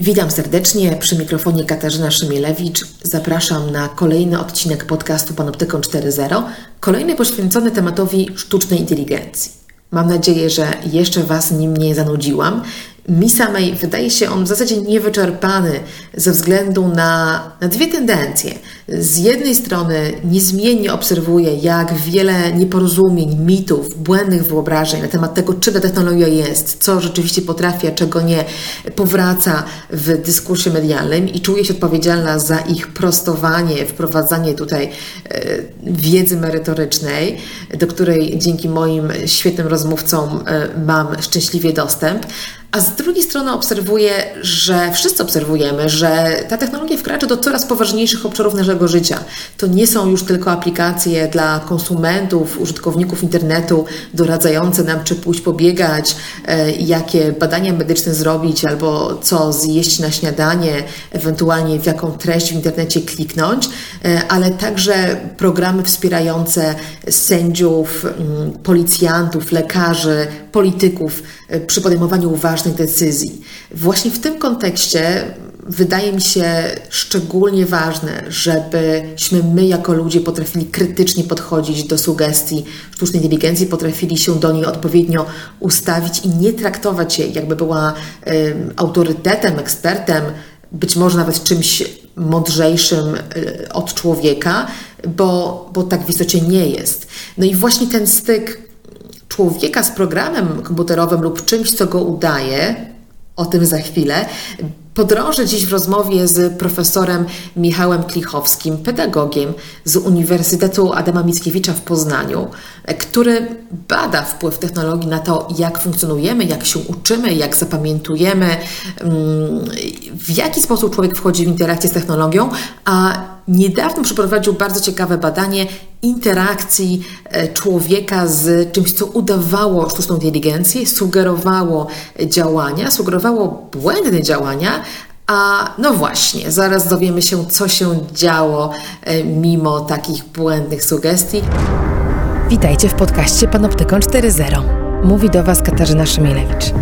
Witam serdecznie przy mikrofonie Katarzyna Szymielewicz. Zapraszam na kolejny odcinek podcastu Panoptykon 4.0, kolejny poświęcony tematowi sztucznej inteligencji. Mam nadzieję, że jeszcze Was nim nie zanudziłam mi samej wydaje się on w zasadzie niewyczerpany ze względu na, na dwie tendencje. Z jednej strony niezmiennie obserwuję, jak wiele nieporozumień, mitów, błędnych wyobrażeń na temat tego, czym ta technologia jest, co rzeczywiście potrafi, a czego nie, powraca w dyskursie medialnym i czuję się odpowiedzialna za ich prostowanie, wprowadzanie tutaj e, wiedzy merytorycznej, do której dzięki moim świetnym rozmówcom e, mam szczęśliwie dostęp. A z drugiej strony obserwuję, że wszyscy obserwujemy, że ta technologia wkracza do coraz poważniejszych obszarów naszego życia. To nie są już tylko aplikacje dla konsumentów, użytkowników internetu, doradzające nam, czy pójść pobiegać, e, jakie badania medyczne zrobić, albo co zjeść na śniadanie, ewentualnie w jaką treść w internecie kliknąć, e, ale także programy wspierające sędziów, mm, policjantów, lekarzy, polityków e, przy podejmowaniu ważnych decyzji. Właśnie w tym kontekście wydaje mi się szczególnie ważne, żebyśmy my jako ludzie potrafili krytycznie podchodzić do sugestii sztucznej inteligencji, potrafili się do niej odpowiednio ustawić i nie traktować jej, jakby była autorytetem, ekspertem, być może nawet czymś mądrzejszym y, od człowieka, bo, bo tak w istocie nie jest. No i właśnie ten styk człowieka z programem komputerowym lub czymś, co go udaje, o tym za chwilę, podrążę dziś w rozmowie z profesorem Michałem Klichowskim, pedagogiem z Uniwersytetu Adama Mickiewicza w Poznaniu, który bada wpływ technologii na to, jak funkcjonujemy, jak się uczymy, jak zapamiętujemy, mm, w jaki sposób człowiek wchodzi w interakcję z technologią, a niedawno przeprowadził bardzo ciekawe badanie interakcji e, człowieka z czymś, co udawało sztuczną inteligencję, sugerowało działania, sugerowało błędne działania, a no właśnie, zaraz dowiemy się, co się działo e, mimo takich błędnych sugestii. Witajcie w podcaście Panoptykon 4.0. Mówi do Was Katarzyna Szymielewicz.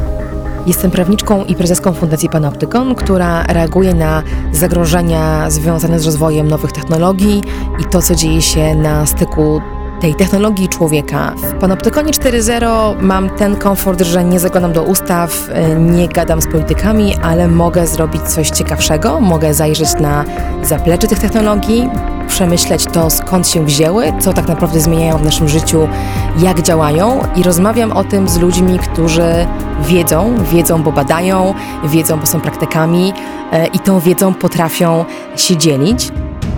Jestem prawniczką i prezeską Fundacji Panoptykon, która reaguje na zagrożenia związane z rozwojem nowych technologii i to, co dzieje się na styku tej technologii człowieka. W Panoptykonie 4.0 mam ten komfort, że nie zaglądam do ustaw, nie gadam z politykami, ale mogę zrobić coś ciekawszego, mogę zajrzeć na zaplecze tych technologii, przemyśleć to, skąd się wzięły, co tak naprawdę zmieniają w naszym życiu, jak działają i rozmawiam o tym z ludźmi, którzy wiedzą, wiedzą, bo badają, wiedzą, bo są praktykami e, i tą wiedzą potrafią się dzielić.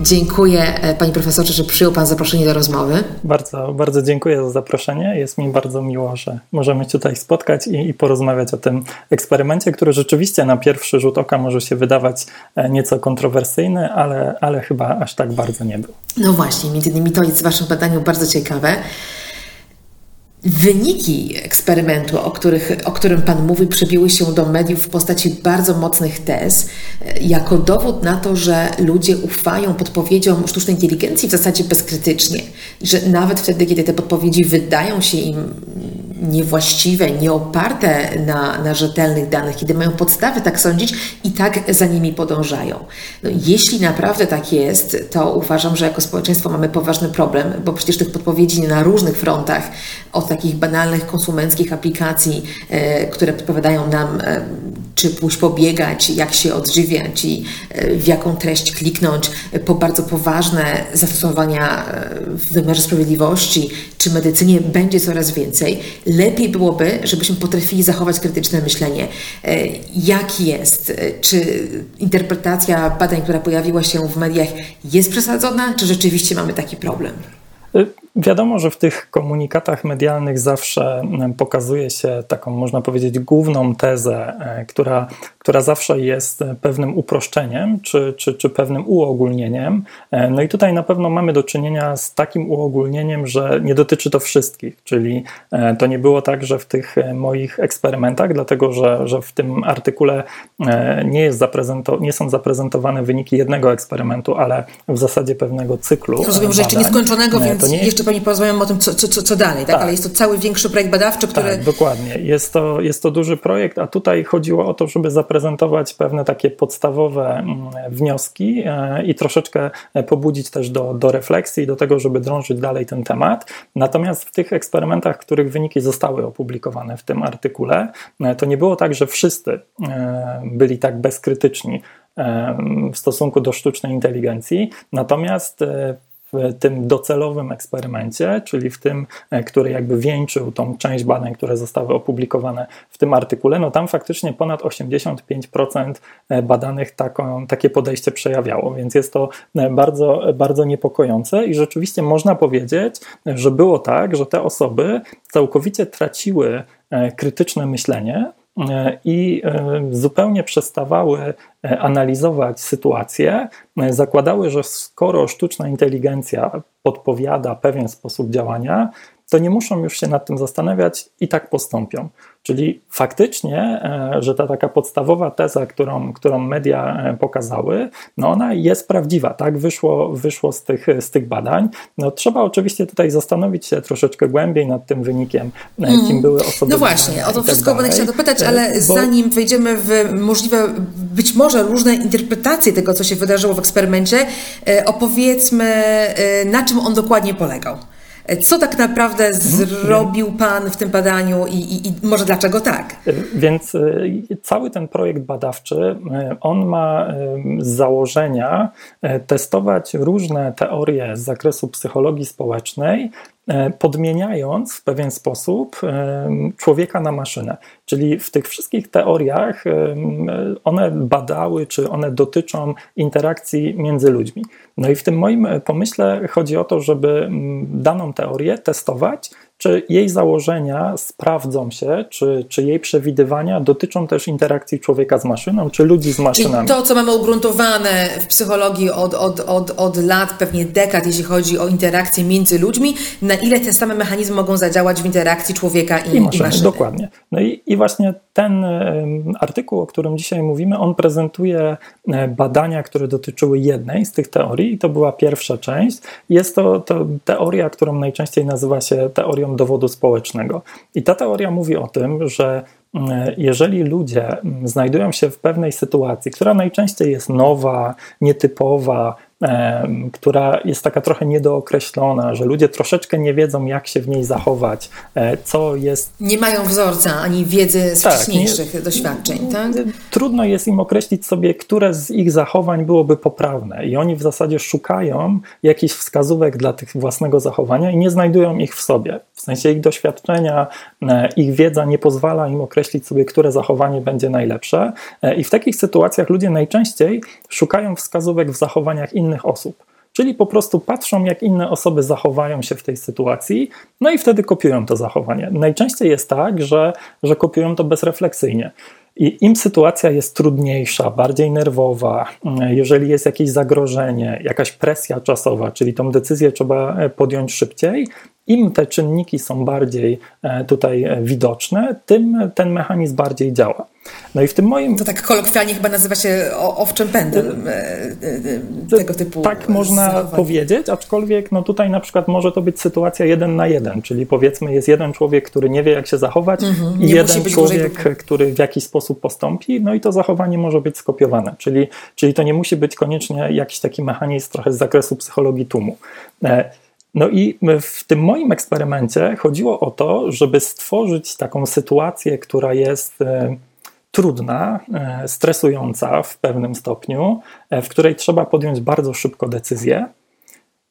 Dziękuję e, Panie Profesorze, że przyjął Pan zaproszenie do rozmowy. Bardzo, bardzo dziękuję za zaproszenie. Jest mi bardzo miło, że możemy się tutaj spotkać i, i porozmawiać o tym eksperymencie, który rzeczywiście na pierwszy rzut oka może się wydawać e, nieco kontrowersyjny, ale, ale chyba aż tak bardzo nie był. No właśnie, między innymi to jest w Waszym badaniu bardzo ciekawe. Wyniki eksperymentu, o, których, o którym Pan mówi, przebiły się do mediów w postaci bardzo mocnych tez, e, jako dowód na to, że ludzie ufają podpowiedziom sztucznej inteligencji w zasadzie bezkrytycznie. Że nawet wtedy, kiedy te podpowiedzi wydają się im niewłaściwe, nieoparte na, na rzetelnych danych, kiedy mają podstawy tak sądzić i tak za nimi podążają. No, jeśli naprawdę tak jest, to uważam, że jako społeczeństwo mamy poważny problem, bo przecież tych podpowiedzi na różnych frontach, od takich banalnych konsumenckich aplikacji, e, które podpowiadają nam, e, czy pójść pobiegać, jak się odżywiać i e, w jaką treść kliknąć, e, po bardzo poważne zastosowania e, w wymiarze sprawiedliwości czy medycynie będzie coraz więcej. Lepiej byłoby, żebyśmy potrafili zachować krytyczne myślenie. Jak jest? Czy interpretacja badań, która pojawiła się w mediach, jest przesadzona, czy rzeczywiście mamy taki problem? Wiadomo, że w tych komunikatach medialnych zawsze pokazuje się taką, można powiedzieć, główną tezę, e, która, która zawsze jest pewnym uproszczeniem czy, czy, czy pewnym uogólnieniem. E, no i tutaj na pewno mamy do czynienia z takim uogólnieniem, że nie dotyczy to wszystkich, czyli e, to nie było tak, że w tych moich eksperymentach, dlatego że, że w tym artykule nie, jest zaprezentow- nie są zaprezentowane wyniki jednego eksperymentu, ale w zasadzie pewnego cyklu. Rozumiem, że jeszcze nieskończonego, więc nie... jeszcze Pani porozmawiamy o tym, co, co, co dalej, tak? tak? Ale jest to cały większy projekt badawczy, który... Tak, dokładnie. Jest to, jest to duży projekt, a tutaj chodziło o to, żeby zaprezentować pewne takie podstawowe mm, wnioski e, i troszeczkę e, pobudzić też do, do refleksji i do tego, żeby drążyć dalej ten temat. Natomiast w tych eksperymentach, których wyniki zostały opublikowane w tym artykule, e, to nie było tak, że wszyscy byli tak bezkrytyczni w stosunku do sztucznej inteligencji. Natomiast w tym docelowym eksperymencie, czyli w tym, e, który jakby wieńczył tą część badań, które zostały opublikowane w tym artykule, no tam faktycznie ponad 85% e, badanych taką, takie podejście przejawiało, więc jest to e, bardzo, bardzo niepokojące i rzeczywiście można powiedzieć, że było tak, że te osoby całkowicie traciły krytyczne myślenie, i e, zupełnie przestawały e, analizować sytuację, zakładały, że skoro sztuczna inteligencja podpowiada pewien sposób działania, to nie muszą już się nad tym zastanawiać i tak postąpią. Czyli faktycznie, e, że ta taka podstawowa teza, którą, którą media e, pokazały, no ona jest prawdziwa, tak? Wyszło, wyszło z, tych, z tych badań. No, trzeba oczywiście tutaj zastanowić się troszeczkę głębiej nad tym wynikiem, mm. kim były osoby. No właśnie, o to tak wszystko będę chciała dopytać, ale bo... zanim wejdziemy w możliwe, być może różne interpretacje tego, co się wydarzyło w eksperymencie, opowiedzmy, na czym on dokładnie polegał. Co tak naprawdę mhm. zrobił Pan w tym badaniu i, i, i, może dlaczego tak? Więc y, cały ten projekt badawczy, y, on ma z założenia testować różne teorie z zakresu psychologii społecznej E, podmieniając w pewien sposób e, człowieka na maszynę. Czyli w tych wszystkich teoriach e, one badały, czy one dotyczą interakcji między ludźmi. No i w tym moim pomyśle chodzi o to, żeby daną teorię testować czy jej założenia sprawdzą się, czy, czy jej przewidywania dotyczą też interakcji człowieka z maszyną, czy ludzi z maszynami. Czyli to, co mamy ugruntowane w psychologii od, od, od, od lat, pewnie dekad, jeśli chodzi o interakcje między ludźmi, na ile te same mechanizmy mogą zadziałać w interakcji człowieka i, I maszyny. I maszyny. Dokładnie. No i, i właśnie ten artykuł, o którym dzisiaj mówimy, on prezentuje badania, które dotyczyły jednej z tych teorii i to była pierwsza część. Jest to, to teoria, którą najczęściej nazywa się teorią dowodu społecznego. I ta teoria mówi o tym, że mm, jeżeli ludzie mm, znajdują się w pewnej sytuacji, która najczęściej jest nowa, nietypowa, która jest taka trochę niedookreślona, że ludzie troszeczkę nie wiedzą, jak się w niej zachować, e, co jest. Nie mają wzorca ani wiedzy z tak, wcześniejszych nie, doświadczeń, tak? Trudno jest im określić sobie, które z ich zachowań byłoby poprawne, i oni w zasadzie szukają jakichś wskazówek dla tych własnego zachowania i nie znajdują ich w sobie. Sensie ich doświadczenia, e, ich wiedza nie pozwala im określić sobie, które zachowanie będzie najlepsze, e, i w takich sytuacjach ludzie najczęściej szukają wskazówek w zachowaniach innych osób. Czyli po prostu patrzą, jak inne osoby zachowają się w tej sytuacji, no i wtedy kopiują to zachowanie. Najczęściej jest tak, że, że kopiują to bezrefleksyjnie. I im sytuacja jest trudniejsza, bardziej nerwowa, jeżeli jest jakieś zagrożenie, jakaś presja czasowa, czyli tą decyzję trzeba podjąć szybciej, im te czynniki są bardziej e, tutaj e, widoczne, tym ten mechanizm bardziej działa. No i w tym moim. To tak kolokwialnie chyba nazywa się owczym pędem e, tego typu. Tak można zachowań. powiedzieć, aczkolwiek no tutaj na przykład może to być sytuacja jeden na jeden, czyli powiedzmy jest jeden człowiek, który nie wie jak się zachować mhm, i jeden człowiek, dłużej... który w jakiś sposób postąpi, no i to zachowanie może być skopiowane, czyli, czyli to nie musi być koniecznie jakiś taki mechanizm trochę z zakresu psychologii tłumu. No i w tym moim eksperymencie chodziło o to, żeby stworzyć taką sytuację, która jest e, trudna, e, stresująca w pewnym stopniu, e, w której trzeba podjąć bardzo szybko decyzję.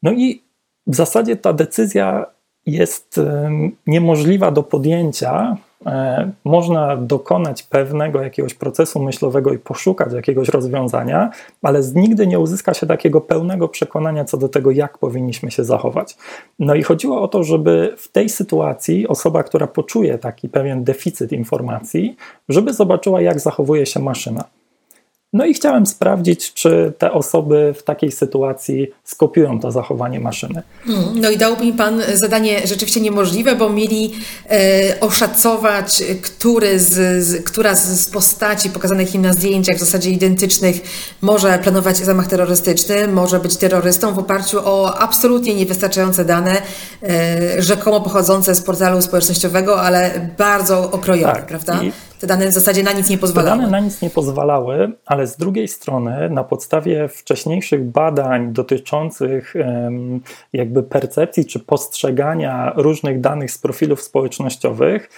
No i w zasadzie ta decyzja jest niemożliwa do podjęcia można dokonać pewnego jakiegoś procesu myślowego i poszukać jakiegoś rozwiązania, ale nigdy nie uzyska się takiego pełnego przekonania co do tego, jak powinniśmy się zachować. No i chodziło o to, żeby w tej sytuacji osoba, która poczuje taki pewien deficyt informacji, żeby zobaczyła, jak zachowuje się maszyna. No i chciałem sprawdzić, czy te osoby w takiej sytuacji skopiują to zachowanie maszyny. Hmm, no i dał mi Pan zadanie rzeczywiście niemożliwe, bo mieli e, oszacować, który z, z, która z postaci pokazanych im na zdjęciach w zasadzie identycznych może planować zamach terrorystyczny, może być terrorystą w oparciu o absolutnie niewystarczające dane, e, rzekomo pochodzące z portalu społecznościowego, ale bardzo okrojowe, tak, prawda? Te dane w zasadzie na nic nie pozwalały. Te dane na nic nie pozwalały, ale z drugiej strony na podstawie wcześniejszych badań dotyczących jakby percepcji czy postrzegania różnych danych z profilów społecznościowych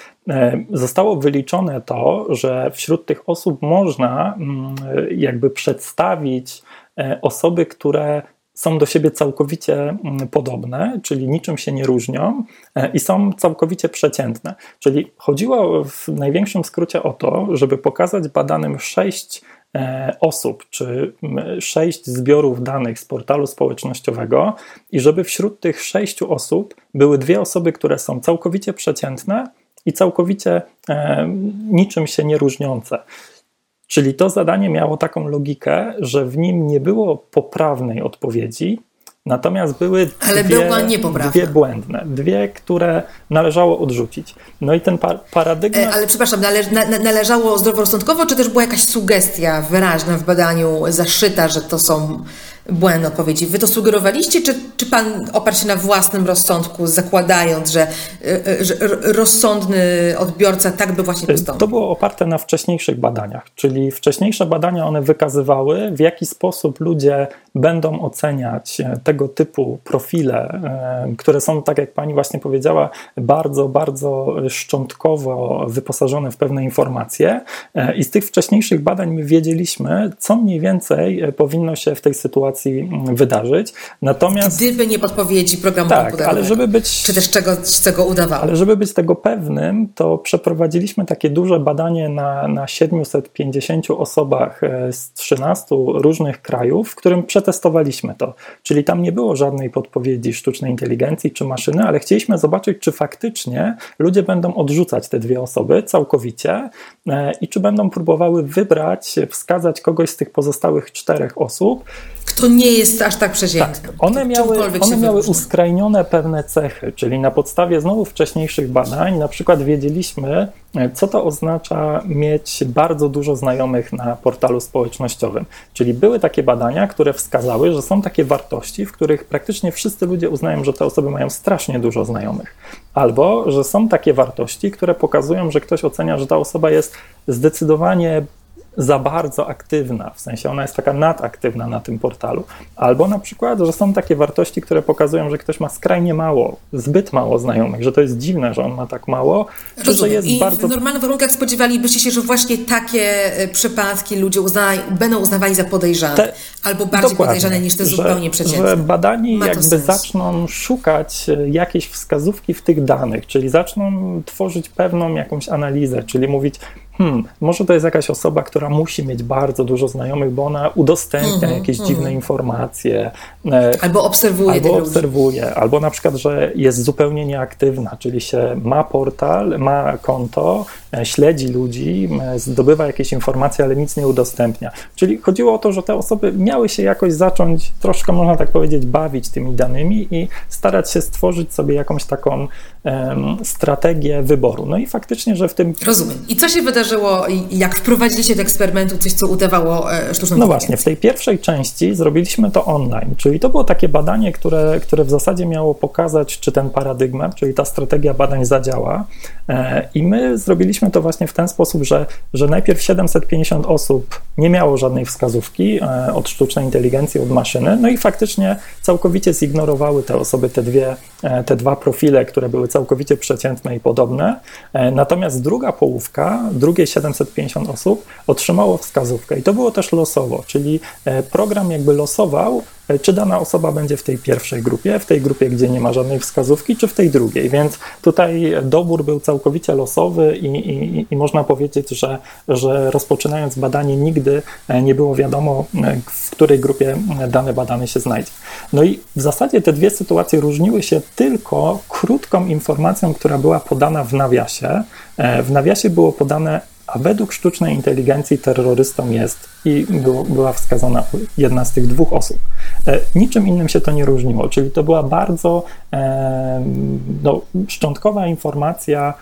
zostało wyliczone to, że wśród tych osób można mm, jakby przedstawić e, osoby, które są do siebie całkowicie mm, podobne, czyli niczym się nie różnią e, i są całkowicie przeciętne. Czyli chodziło w największym skrócie o to, żeby pokazać badanym sześć e, osób, czy sześć zbiorów danych z portalu społecznościowego i żeby wśród tych sześciu osób były dwie osoby, które są całkowicie przeciętne i całkowicie e, niczym się nie różniące. Czyli to zadanie miało taką logikę, że w nim nie było poprawnej odpowiedzi, natomiast były Ale dwie, dwie błędne, dwie, które należało odrzucić. No i ten par paradygmat... E, ale przepraszam, nale na należało zdroworozsądkowo, czy też była jakaś sugestia wyraźna w badaniu zaszyta, że to są błędne odpowiedzi. Wy to sugerowaliście, czy, czy pan oparł się na własnym rozsądku, zakładając, że, e, e, że rozsądny odbiorca tak by właśnie postąpił? To było oparte na wcześniejszych badaniach, czyli wcześniejsze badania one wykazywały, w jaki sposób ludzie będą oceniać e, tego typu profile, które są, tak jak pani właśnie powiedziała, bardzo, bardzo szczątkowo wyposażone w pewne informacje. I z tych wcześniejszych badań my wiedzieliśmy, co mniej więcej powinno się w tej sytuacji sytuacji wydarzyć. Natomiast. Gdyby nie podpowiedzi programu tak, ale żeby być. Czy też czego, czego udawało. Ale żeby być tego pewnym, to przeprowadziliśmy takie duże badanie na, na 750 osobach e, z 13 różnych krajów, w którym przetestowaliśmy to. Czyli tam nie było żadnej podpowiedzi sztucznej inteligencji czy maszyny, ale chcieliśmy zobaczyć, czy faktycznie ludzie będą odrzucać te dwie osoby całkowicie e, i czy będą próbowały wybrać, wskazać kogoś z tych pozostałych czterech osób, kto nie jest aż tak przeciętny. Tak, one miały, one miały uskrajnione pewne cechy, czyli na podstawie znowu wcześniejszych badań, na przykład wiedzieliśmy, co to oznacza mieć bardzo dużo znajomych na portalu społecznościowym. Czyli były takie badania, które wskazały, że są takie wartości, w których praktycznie wszyscy ludzie uznają, że te osoby mają strasznie dużo znajomych. Albo, że są takie wartości, które pokazują, że ktoś ocenia, że ta osoba jest zdecydowanie za bardzo aktywna, w sensie ona jest taka nadaktywna na tym portalu. Albo na przykład, że są takie wartości, które pokazują, że ktoś ma skrajnie mało, zbyt mało znajomych, że to jest dziwne, że on ma tak mało, czy że jest I bardzo... w normalnych warunkach spodziewalibyście się, że właśnie takie e, przypadki ludzie uzna... będą uznawali za podejrzane, te... albo bardziej Dokładnie, podejrzane niż te zupełnie przeciętne. Że badani jakby sens. zaczną szukać e, jakiejś wskazówki w tych danych, czyli zaczną tworzyć pewną jakąś analizę, czyli mówić, hmm, może to jest jakaś osoba, która musi mieć bardzo dużo znajomych, bo ona udostępnia mm -hmm, jakieś mm dziwne informacje. E, albo obserwuje. Albo obserwuje, ludzi. albo na przykład, że jest zupełnie nieaktywna, czyli się ma portal, ma konto, śledzi ludzi, e, zdobywa jakieś informacje, ale nic nie udostępnia. Czyli chodziło o to, że te osoby miały się jakoś zacząć troszkę, można tak powiedzieć, bawić tymi danymi i starać się stworzyć sobie jakąś taką um, strategię wyboru. No i faktycznie, że w tym. Rozumiem. I co się wydarzyło? wydarzyło, jak wprowadziliście do eksperymentu coś, co udawało e, sztuczną No właśnie, w tej pierwszej części zrobiliśmy to online, czyli to było takie badanie, które, które w zasadzie miało pokazać, czy ten paradygmat, czyli ta strategia badań zadziała. E, I my zrobiliśmy to właśnie w ten sposób, że, że najpierw 750 osób nie miało żadnej wskazówki e, od sztucznej inteligencji, od maszyny, no i faktycznie całkowicie zignorowały te osoby te dwie, te dwa profile, które były całkowicie przeciętne i podobne. Natomiast druga połówka, drugi drugie 750 osób otrzymało wskazówkę i to było też losowo, czyli e, program jakby losował czy dana osoba będzie w tej pierwszej grupie, w tej grupie, gdzie nie ma żadnej wskazówki, czy w tej drugiej. Więc tutaj dobór był całkowicie losowy i, i, i można powiedzieć, że, że rozpoczynając badanie nigdy nie było wiadomo, w której grupie dany badany się znajdzie. No i w zasadzie te dwie sytuacje różniły się tylko krótką informacją, która była podana w nawiasie. E, w nawiasie było podane, a według sztucznej inteligencji terrorystą jest i była wskazana jedna z tych dwóch osób. E, niczym innym się to nie różniło, czyli to była bardzo e, no, szczątkowa informacja,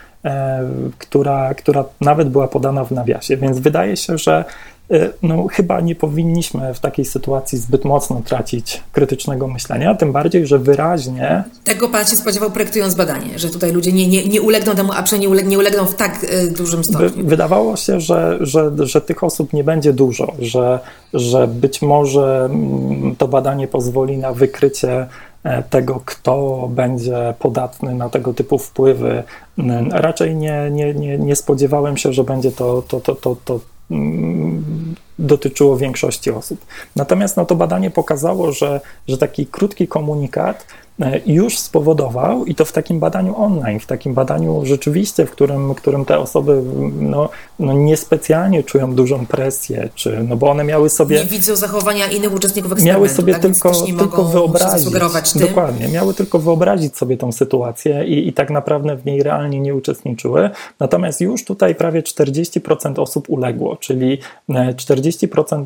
która, która nawet była podana w nawiasie, więc wydaje się, że E, no, chyba nie powinniśmy w takiej sytuacji zbyt mocno tracić krytycznego myślenia, tym bardziej, że wyraźnie. Tego pan się spodziewał, projektując badanie, że tutaj ludzie nie, nie, nie ulegną temu, a przynajmniej nie ulegną w tak e, dużym stopniu. Wydawało się, że, że, że tych osób nie będzie dużo, że, że być może mm, to badanie pozwoli na wykrycie e, tego, kto będzie podatny na tego typu wpływy. Raczej nie, nie, nie, nie spodziewałem się, że będzie to, to, to, to, to dotyczyło większości osób. Natomiast no, to badanie pokazało, że, że taki krótki komunikat już spowodował, i to w takim badaniu online, w takim badaniu rzeczywiście, w którym, w którym te osoby no, no niespecjalnie czują dużą presję, czy, no bo one miały sobie... Nie widzą zachowania innych uczestników eksperymentu. Miały sobie tak? tylko, tylko wyobrazić, dokładnie, miały tylko wyobrazić sobie tą sytuację i, i tak naprawdę w niej realnie nie uczestniczyły. Natomiast już tutaj prawie 40% osób uległo, czyli 40%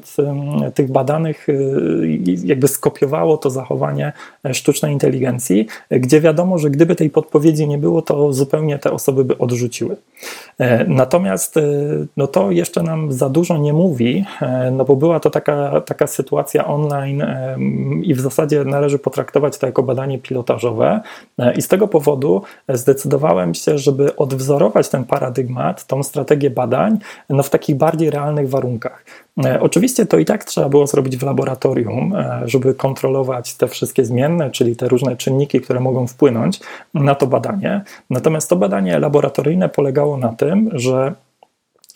e, tych badanych e, jakby skopiowało to zachowanie sztucznej inteligencji inteligencji, gdzie wiadomo, że gdyby tej podpowiedzi nie było, to zupełnie te osoby by odrzuciły. E, natomiast e, no to jeszcze nam za dużo nie mówi, e, no bo była to taka, taka sytuacja online i w zasadzie należy potraktować to jako badanie pilotażowe i z tego powodu zdecydowałem się, żeby odwzorować ten paradygmat, tą strategię badań no w takich bardziej realnych warunkach. Oczywiście to i tak trzeba było zrobić w laboratorium, żeby kontrolować te wszystkie zmienne, czyli te różne czynniki, które mogą wpłynąć na to badanie. Natomiast to badanie laboratoryjne polegało na tym, że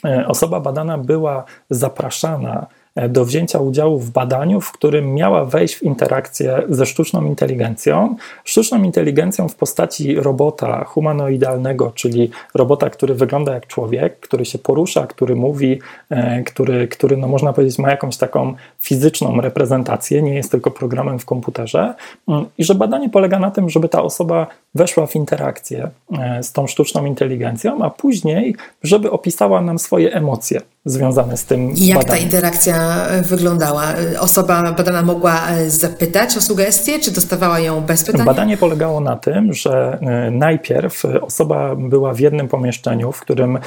e, osoba badana była zapraszana E, do wzięcia udziału w badaniu, w którym miała wejść w interakcję ze sztuczną inteligencją. Sztuczną inteligencją w postaci robota humanoidalnego, czyli robota, który wygląda jak człowiek, który się porusza, który mówi, e, który, który no można powiedzieć, ma jakąś taką fizyczną reprezentację, nie jest tylko programem w komputerze. Mm, I że badanie polega na tym, żeby ta osoba weszła w interakcję e, z tą sztuczną inteligencją, a później, żeby opisała nam swoje emocje związane z tym. Jak badaniem. ta interakcja e, wyglądała? Osoba badana mogła e, zapytać o sugestie, czy dostawała ją bez pytania? Badanie polegało na tym, że najpierw osoba była w jednym pomieszczeniu, w którym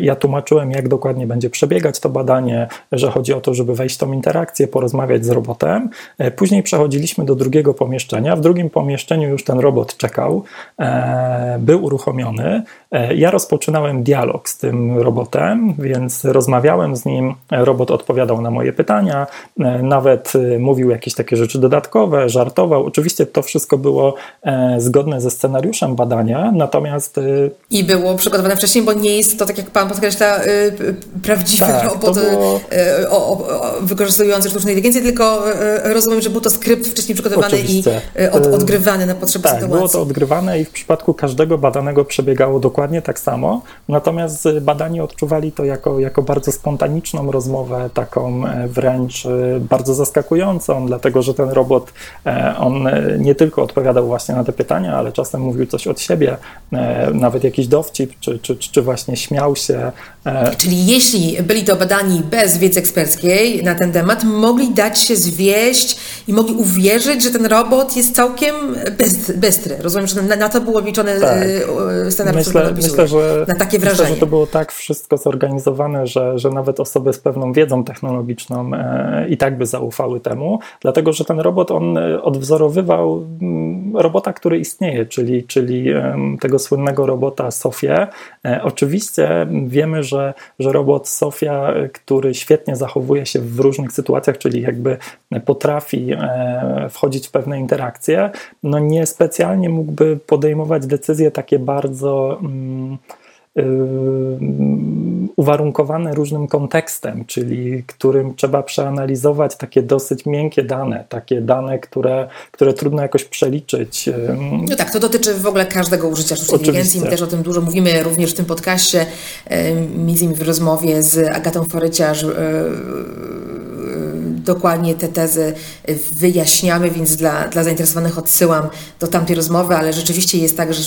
ja tłumaczyłem, jak dokładnie będzie przebiegać to badanie, że chodzi o to, żeby wejść w tą interakcję, porozmawiać z robotem. Później przechodziliśmy do drugiego pomieszczenia. W drugim pomieszczeniu już ten robot czekał. E, był uruchomiony. E, ja rozpoczynałem dialog z tym robotem, więc rozmawiałem z nim. Robot odpowiadał na moje pytania, e, nawet mówił jakieś takie rzeczy dodatkowe, żartował. Oczywiście to wszystko było zgodne ze scenariuszem badania, natomiast. I było przygotowane wcześniej, bo nie jest to, tak jak pan podkreśla, prawdziwy tak, robot było... wykorzystujący sztuczną inteligencję, tylko rozumiem, że był to skrypt wcześniej przygotowany Oczywiście. i od, odgrywany na potrzeby tak, sytuacji. Było to odgrywane i w przypadku każdego badanego przebiegało dokładnie tak samo, natomiast badani odczuwali to jako, jako bardzo spontaniczną rozmowę, taką e, wręcz e, bardzo zaskakującą, dlatego że ten robot, e, on nie tylko odpowiadał właśnie na te pytania, ale czasem mówił coś od siebie, nawet jakiś dowcip, czy, czy, czy właśnie śmiał się. Czyli jeśli byli to badani bez wiedzy eksperckiej na ten temat, mogli dać się zwieść i mogli uwierzyć, że ten robot jest całkiem bystry. Rozumiem, że na, to było liczone tak. Y, scenariusz, myślę, myślę, że, na takie wrażenie. Myślę, że to było tak wszystko zorganizowane, że, że nawet osoby z pewną wiedzą technologiczną e, i tak by zaufały temu, dlatego że ten robot on e, odwzorowywał mm, robota, który istnieje, czyli, czyli tego słynnego robota Sofię. E, oczywiście wiemy, że, że robot Sofia, który świetnie zachowuje się w różnych sytuacjach, czyli jakby potrafi wchodzić w pewne interakcje, no niespecjalnie mógłby podejmować decyzje takie bardzo. Mm, uwarunkowane różnym kontekstem, czyli którym trzeba przeanalizować takie dosyć miękkie dane, takie dane, które, które trudno jakoś przeliczyć. No tak, to dotyczy w ogóle każdego użycia sztucznej inteligencji. My też o tym dużo mówimy również w tym podcaście, między innymi w rozmowie z Agatą Foryciarz dokładnie te tezy wyjaśniamy, więc dla, dla zainteresowanych odsyłam do tamtej rozmowy, ale rzeczywiście jest tak, że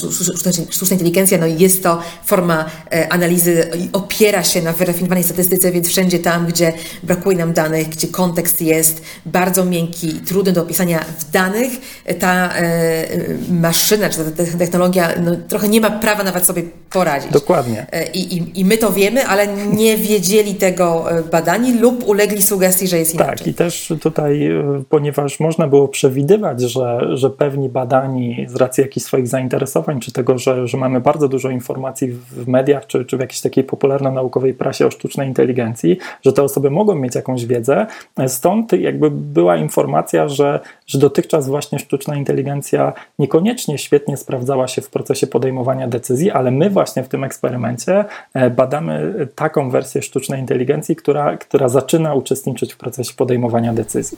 sztuczna inteligencja no jest to forma e, analizy i opiera się na wyrafinowanej statystyce, więc wszędzie tam, gdzie brakuje nam danych, gdzie kontekst jest bardzo miękki i trudny do opisania w danych, ta e, maszyna czy ta technologia no, trochę nie ma prawa nawet sobie poradzić. Dokładnie. E, I, i, I my to wiemy, ale nie wiedzieli tego badani lub ulegli sugestii, że jest inaczej. Tak, i też tutaj, e, ponieważ można było przewidywać, że, że pewni badani z racji jakichś swoich zainteresowań, czy tego, że, że mamy bardzo dużo informacji w mediach, czy, czy w jakiejś takiej popularno-naukowej prasie o sztucznej inteligencji, że te osoby mogą mieć jakąś wiedzę, stąd jakby była informacja, że, że dotychczas właśnie sztuczna inteligencja niekoniecznie świetnie sprawdzała się w procesie podejmowania decyzji, ale my właśnie w tym eksperymencie e, badamy taką wersję sztucznej inteligencji, która, która zaczyna uczestniczyć w procesie podejmowania podejmowania decyzji.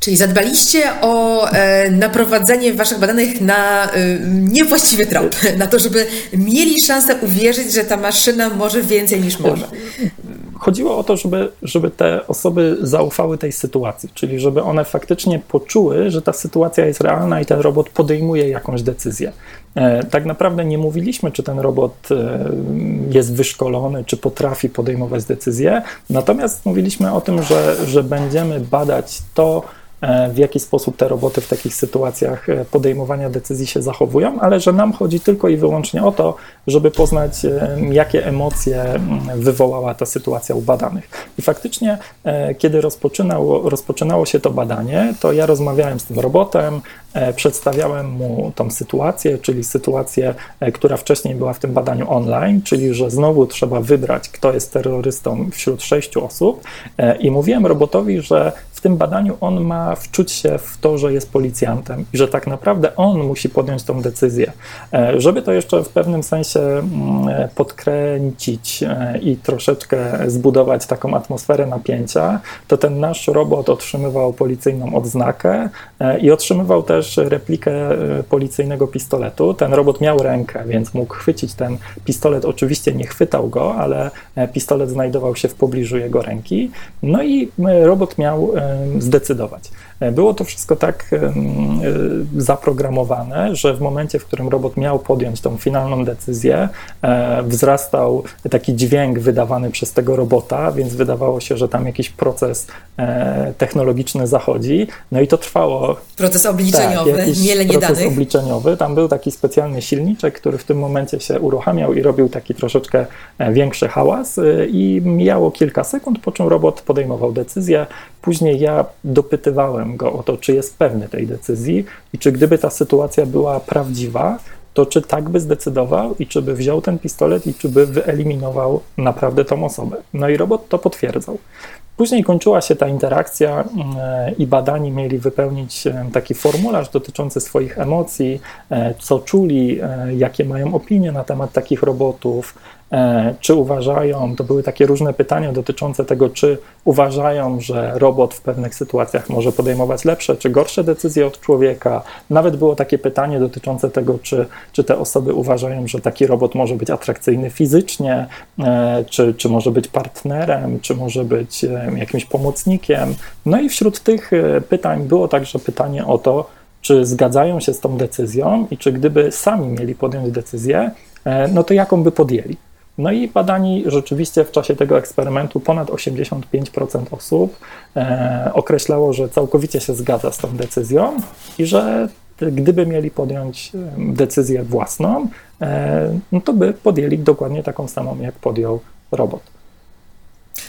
Czyli zadbaliście o e, naprowadzenie waszych badanych na e, niewłaściwy trop, na to, żeby mieli szansę uwierzyć, że ta maszyna może więcej niż może. Chodziło o to, żeby, żeby te osoby zaufały tej sytuacji, czyli żeby one faktycznie poczuły, że ta sytuacja jest realna i ten robot podejmuje jakąś decyzję. E, tak naprawdę nie mówiliśmy, czy ten robot e, jest wyszkolony, czy potrafi podejmować decyzje, natomiast mówiliśmy o tym, że, że będziemy badać to, w jaki sposób te roboty w takich sytuacjach e, podejmowania decyzji się zachowują, ale że nam chodzi tylko i wyłącznie o to, żeby poznać, e, jakie emocje wywołała ta sytuacja u badanych. I faktycznie, kiedy rozpoczynało, rozpoczynało się to badanie, to ja rozmawiałem z tym robotem, przedstawiałem mu tą sytuację, czyli sytuację, która wcześniej była w tym badaniu online, czyli że znowu trzeba wybrać, kto jest terrorystą wśród sześciu osób, i mówiłem robotowi, że tym badaniu on ma wczuć się w to, że jest policjantem i że tak naprawdę on musi podjąć tą decyzję. E, żeby to jeszcze w pewnym sensie mm, podkręcić e, i troszeczkę zbudować taką atmosferę napięcia, to ten nasz robot otrzymywał policyjną odznakę e, i otrzymywał też replikę policyjnego pistoletu. Ten robot miał rękę, więc mógł chwycić ten pistolet. Oczywiście nie chwytał go, ale pistolet znajdował się w pobliżu jego ręki. No i robot miał zdecydować. E, było to wszystko tak e, zaprogramowane, że w momencie, w którym robot miał podjąć tą finalną decyzję, e, wzrastał taki dźwięk wydawany przez tego robota, więc wydawało się, że tam jakiś proces technologiczny zachodzi. No i to trwało. Proces obliczeniowy, tak, mielenie proces danych. obliczeniowy. Tam był taki specjalny silniczek, który w tym momencie się uruchamiał i robił taki troszeczkę większy hałas i mijało kilka sekund, po czym robot podejmował decyzję. Później ja dopytywałem go o to, czy jest pewny tej decyzji i czy gdyby ta sytuacja była prawdziwa, to czy tak by zdecydował i czy by wziął ten pistolet i czy by wyeliminował naprawdę tą osobę. No i robot to potwierdzał. Później kończyła się ta interakcja e, i badani mieli wypełnić e, taki formularz dotyczący swoich emocji, e, co czuli, jakie mają opinie na temat takich robotów, czy uważają, to były takie różne pytania dotyczące tego, czy uważają, że robot w pewnych sytuacjach może podejmować lepsze czy gorsze decyzje od człowieka. Nawet było takie pytanie dotyczące tego, czy, czy te osoby uważają, że taki robot może być atrakcyjny fizycznie, e, czy, czy może być partnerem, czy może być e, jakimś pomocnikiem. No i wśród tych pytań było także pytanie o to, czy zgadzają się z tą decyzją i czy gdyby sami mieli podjąć decyzję, no to jaką by podjęli. No i badani rzeczywiście w czasie tego eksperymentu ponad 85% osób e, określało, że całkowicie się zgadza z tą decyzją i że gdyby mieli podjąć e, decyzję własną, e, no to by podjęli dokładnie taką samą, jak podjął robot.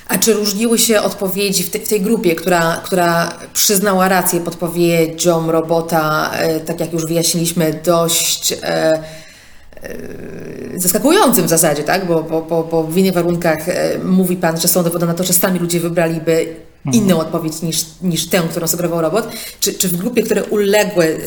A czy różniły się odpowiedzi w, te, w tej grupie, która, która przyznała rację podpowiedziom robota, e, tak jak już wyjaśniliśmy, dość. E, E, zaskakującym w zasadzie, tak? Bo, bo, bo, bo w innych warunkach e, mówi Pan, że są dowody na to, że sami ludzie wybraliby inną mhm. odpowiedź niż, niż tę, którą sugerował robot. Czy, czy w grupie, które uległy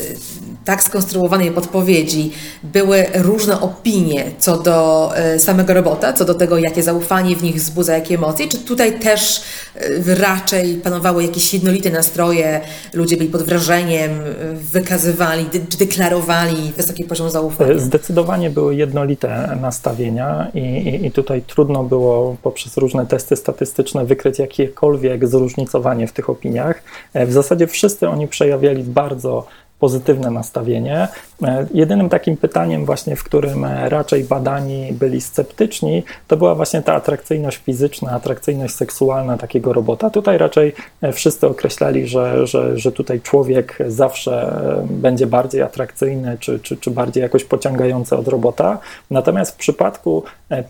tak skonstruowanej podpowiedzi były różne opinie co do e, samego robota, co do tego, jakie zaufanie w nich wzbudza, jakie emocje, czy tutaj też e, raczej panowały jakieś jednolite nastroje, ludzie byli pod wrażeniem, wykazywali, czy deklarowali wysoki poziom zaufania? Zdecydowanie były jednolite nastawienia i, i, i tutaj trudno było poprzez różne testy statystyczne wykryć jakiekolwiek zróżnicowanie w tych opiniach. W zasadzie wszyscy oni przejawiali bardzo pozytywne nastawienie. E, jedynym takim pytaniem właśnie, w którym e, raczej badani byli sceptyczni, to była właśnie ta atrakcyjność fizyczna, atrakcyjność seksualna takiego robota. Tutaj raczej e, wszyscy określali, że, że, że tutaj człowiek zawsze będzie bardziej atrakcyjny, czy, czy, czy bardziej jakoś pociągający od robota. Natomiast w przypadku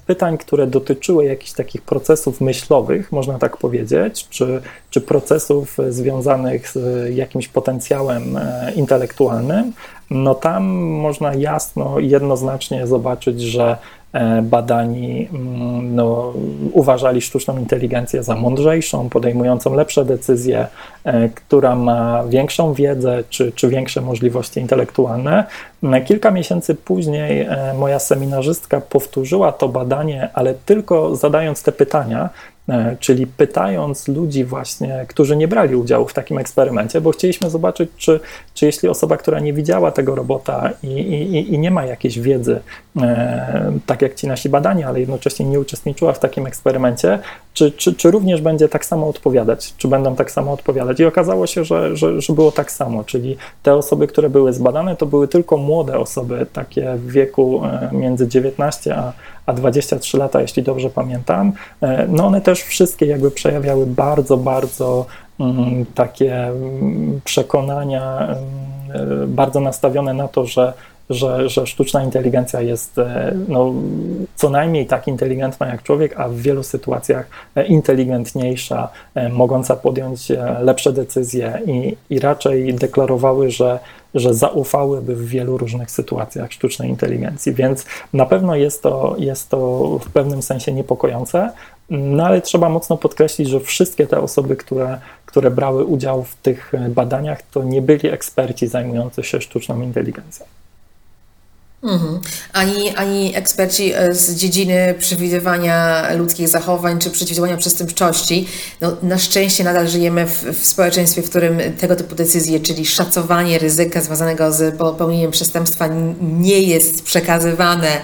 pytań, które dotyczyły jakichś takich procesów myślowych, można tak powiedzieć, czy, czy procesów związanych z jakimś potencjałem intelektualnym, no tam można jasno jednoznacznie zobaczyć, że e, badani mm, no, uważali sztuczną inteligencję za mądrzejszą, podejmującą lepsze decyzje, e, która ma większą wiedzę czy, czy większe możliwości intelektualne. Kilka miesięcy później e, moja seminarzystka powtórzyła to badanie, ale tylko zadając te pytania, E, czyli pytając ludzi właśnie, którzy nie brali udziału w takim eksperymencie, bo chcieliśmy zobaczyć, czy, czy jeśli osoba, która nie widziała tego robota i, i, i nie ma jakiejś wiedzy, e, tak jak ci nasi badani, ale jednocześnie nie uczestniczyła w takim eksperymencie, czy, czy, czy również będzie tak samo odpowiadać, czy będą tak samo odpowiadać. I okazało się, że, że, że było tak samo, czyli te osoby, które były zbadane, to były tylko młode osoby, takie w wieku e, między 19 a, a 23 lata, jeśli dobrze pamiętam. E, no one też wszystkie jakby przejawiały bardzo, bardzo mm, takie mm, przekonania, mm, bardzo nastawione na to, że że, że sztuczna inteligencja jest e, no, co najmniej tak inteligentna jak człowiek, a w wielu sytuacjach e, inteligentniejsza, e, mogąca podjąć lepsze decyzje i, i raczej deklarowały, że, że zaufałyby w wielu różnych sytuacjach sztucznej inteligencji. Więc na pewno jest to, jest to w pewnym sensie niepokojące, no ale trzeba mocno podkreślić, że wszystkie te osoby, które, które brały udział w tych badaniach, to nie byli eksperci zajmujący się sztuczną inteligencją. Mhm. Ani, ani eksperci e, z dziedziny przewidywania ludzkich zachowań czy przeciwdziałania przestępczości. No, na szczęście nadal żyjemy w, w społeczeństwie, w którym tego typu decyzje, czyli szacowanie ryzyka związanego z popełnieniem przestępstwa nie jest przekazywane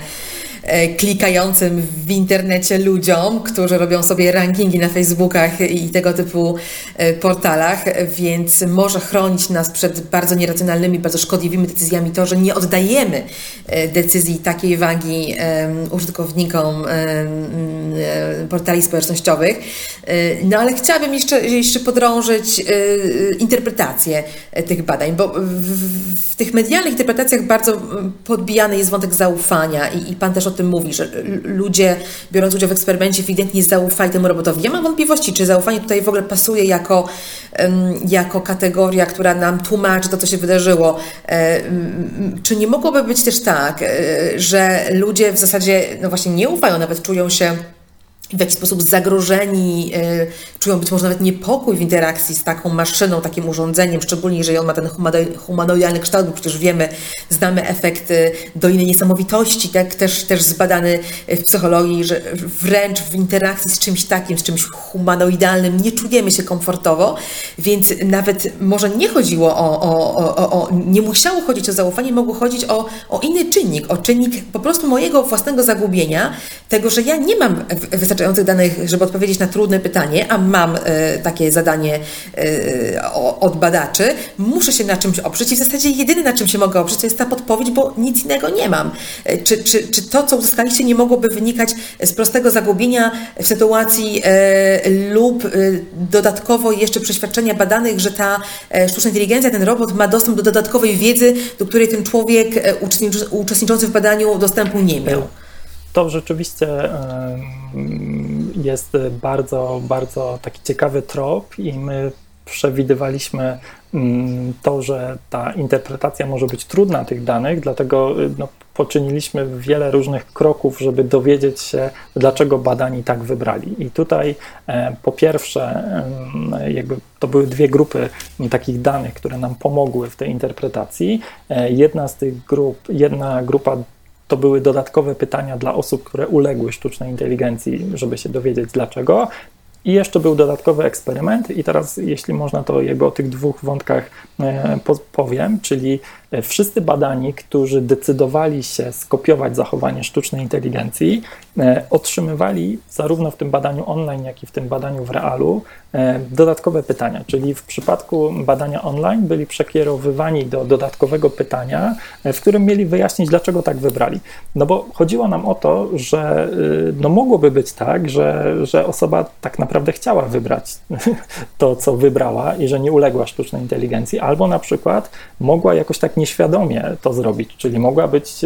klikającym w internecie ludziom, którzy robią sobie rankingi na Facebookach i tego typu e, portalach, więc może chronić nas przed bardzo nieracjonalnymi, bardzo szkodliwymi decyzjami to, że nie oddajemy e, decyzji takiej wagi użytkownikom portali społecznościowych. No ale chciałabym jeszcze, jeszcze podrążyć interpretację tych badań, bo w, w tych medialnych interpretacjach bardzo podbijany jest wątek zaufania i, i Pan też o tym mówi, że ludzie biorąc udział w eksperymencie ewidentnie zaufali temu robotowi. Ja mam wątpliwości, czy zaufanie tutaj w ogóle pasuje jako, jako kategoria, która nam tłumaczy to, co się wydarzyło. E, czy nie mogłoby być też tak, e, że ludzie w zasadzie no właśnie nie ufają, nawet czują się w jakiś sposób zagrożeni, y, czują być może nawet niepokój w interakcji z taką maszyną, takim urządzeniem, szczególnie jeżeli on ma ten humanoidalny kształt, bo przecież wiemy, znamy efekt doliny niesamowitości, tak, też, też zbadany w psychologii, że wręcz w interakcji z czymś takim, z czymś humanoidalnym nie czujemy się komfortowo, więc nawet może nie chodziło o, o, o, o nie musiało chodzić o zaufanie, mogło chodzić o, o inny czynnik, o czynnik po prostu mojego własnego zagubienia, tego, że ja nie mam wystarczająco wystarczających danych, żeby odpowiedzieć na trudne pytanie, a mam e, takie zadanie e, od badaczy, muszę się na czymś oprzeć i w zasadzie jedyne na czym się mogę oprzeć to jest ta podpowiedź, bo nic innego nie mam. E, czy, czy, czy to, co uzyskaliście, nie mogłoby wynikać z prostego zagubienia w sytuacji lub dodatkowo jeszcze przeświadczenia badanych, że ta sztuczna inteligencja, ten robot ma dostęp do dodatkowej wiedzy, do której ten człowiek uczestniczący w badaniu dostępu nie miał? To rzeczywiście jest bardzo, bardzo taki ciekawy trop i my przewidywaliśmy mm, to, że ta interpretacja może być trudna tych danych, dlatego no, poczyniliśmy wiele różnych kroków, żeby dowiedzieć się, dlaczego badani tak wybrali. I tutaj po pierwsze, jakby to były dwie grupy takich danych, które nam pomogły w tej interpretacji. Jedna z tych grup, jedna grupa to były dodatkowe pytania dla osób, które uległy sztucznej inteligencji, żeby się dowiedzieć dlaczego. I jeszcze był dodatkowy eksperyment, i teraz, jeśli można, to jakby o tych dwóch wątkach e, powiem, czyli e, wszyscy badani, którzy decydowali się skopiować zachowanie sztucznej inteligencji, e, otrzymywali zarówno w tym badaniu online, jak i w tym badaniu w realu dodatkowe pytania. Czyli w przypadku badania online byli przekierowywani do dodatkowego pytania, w którym mieli wyjaśnić, dlaczego tak wybrali. No bo chodziło nam o to, że no mogłoby być tak, że, że osoba tak naprawdę naprawdę chciała wybrać to, co wybrała i że nie uległa sztucznej inteligencji, albo na przykład mogła jakoś tak nieświadomie to zrobić, czyli mogła być,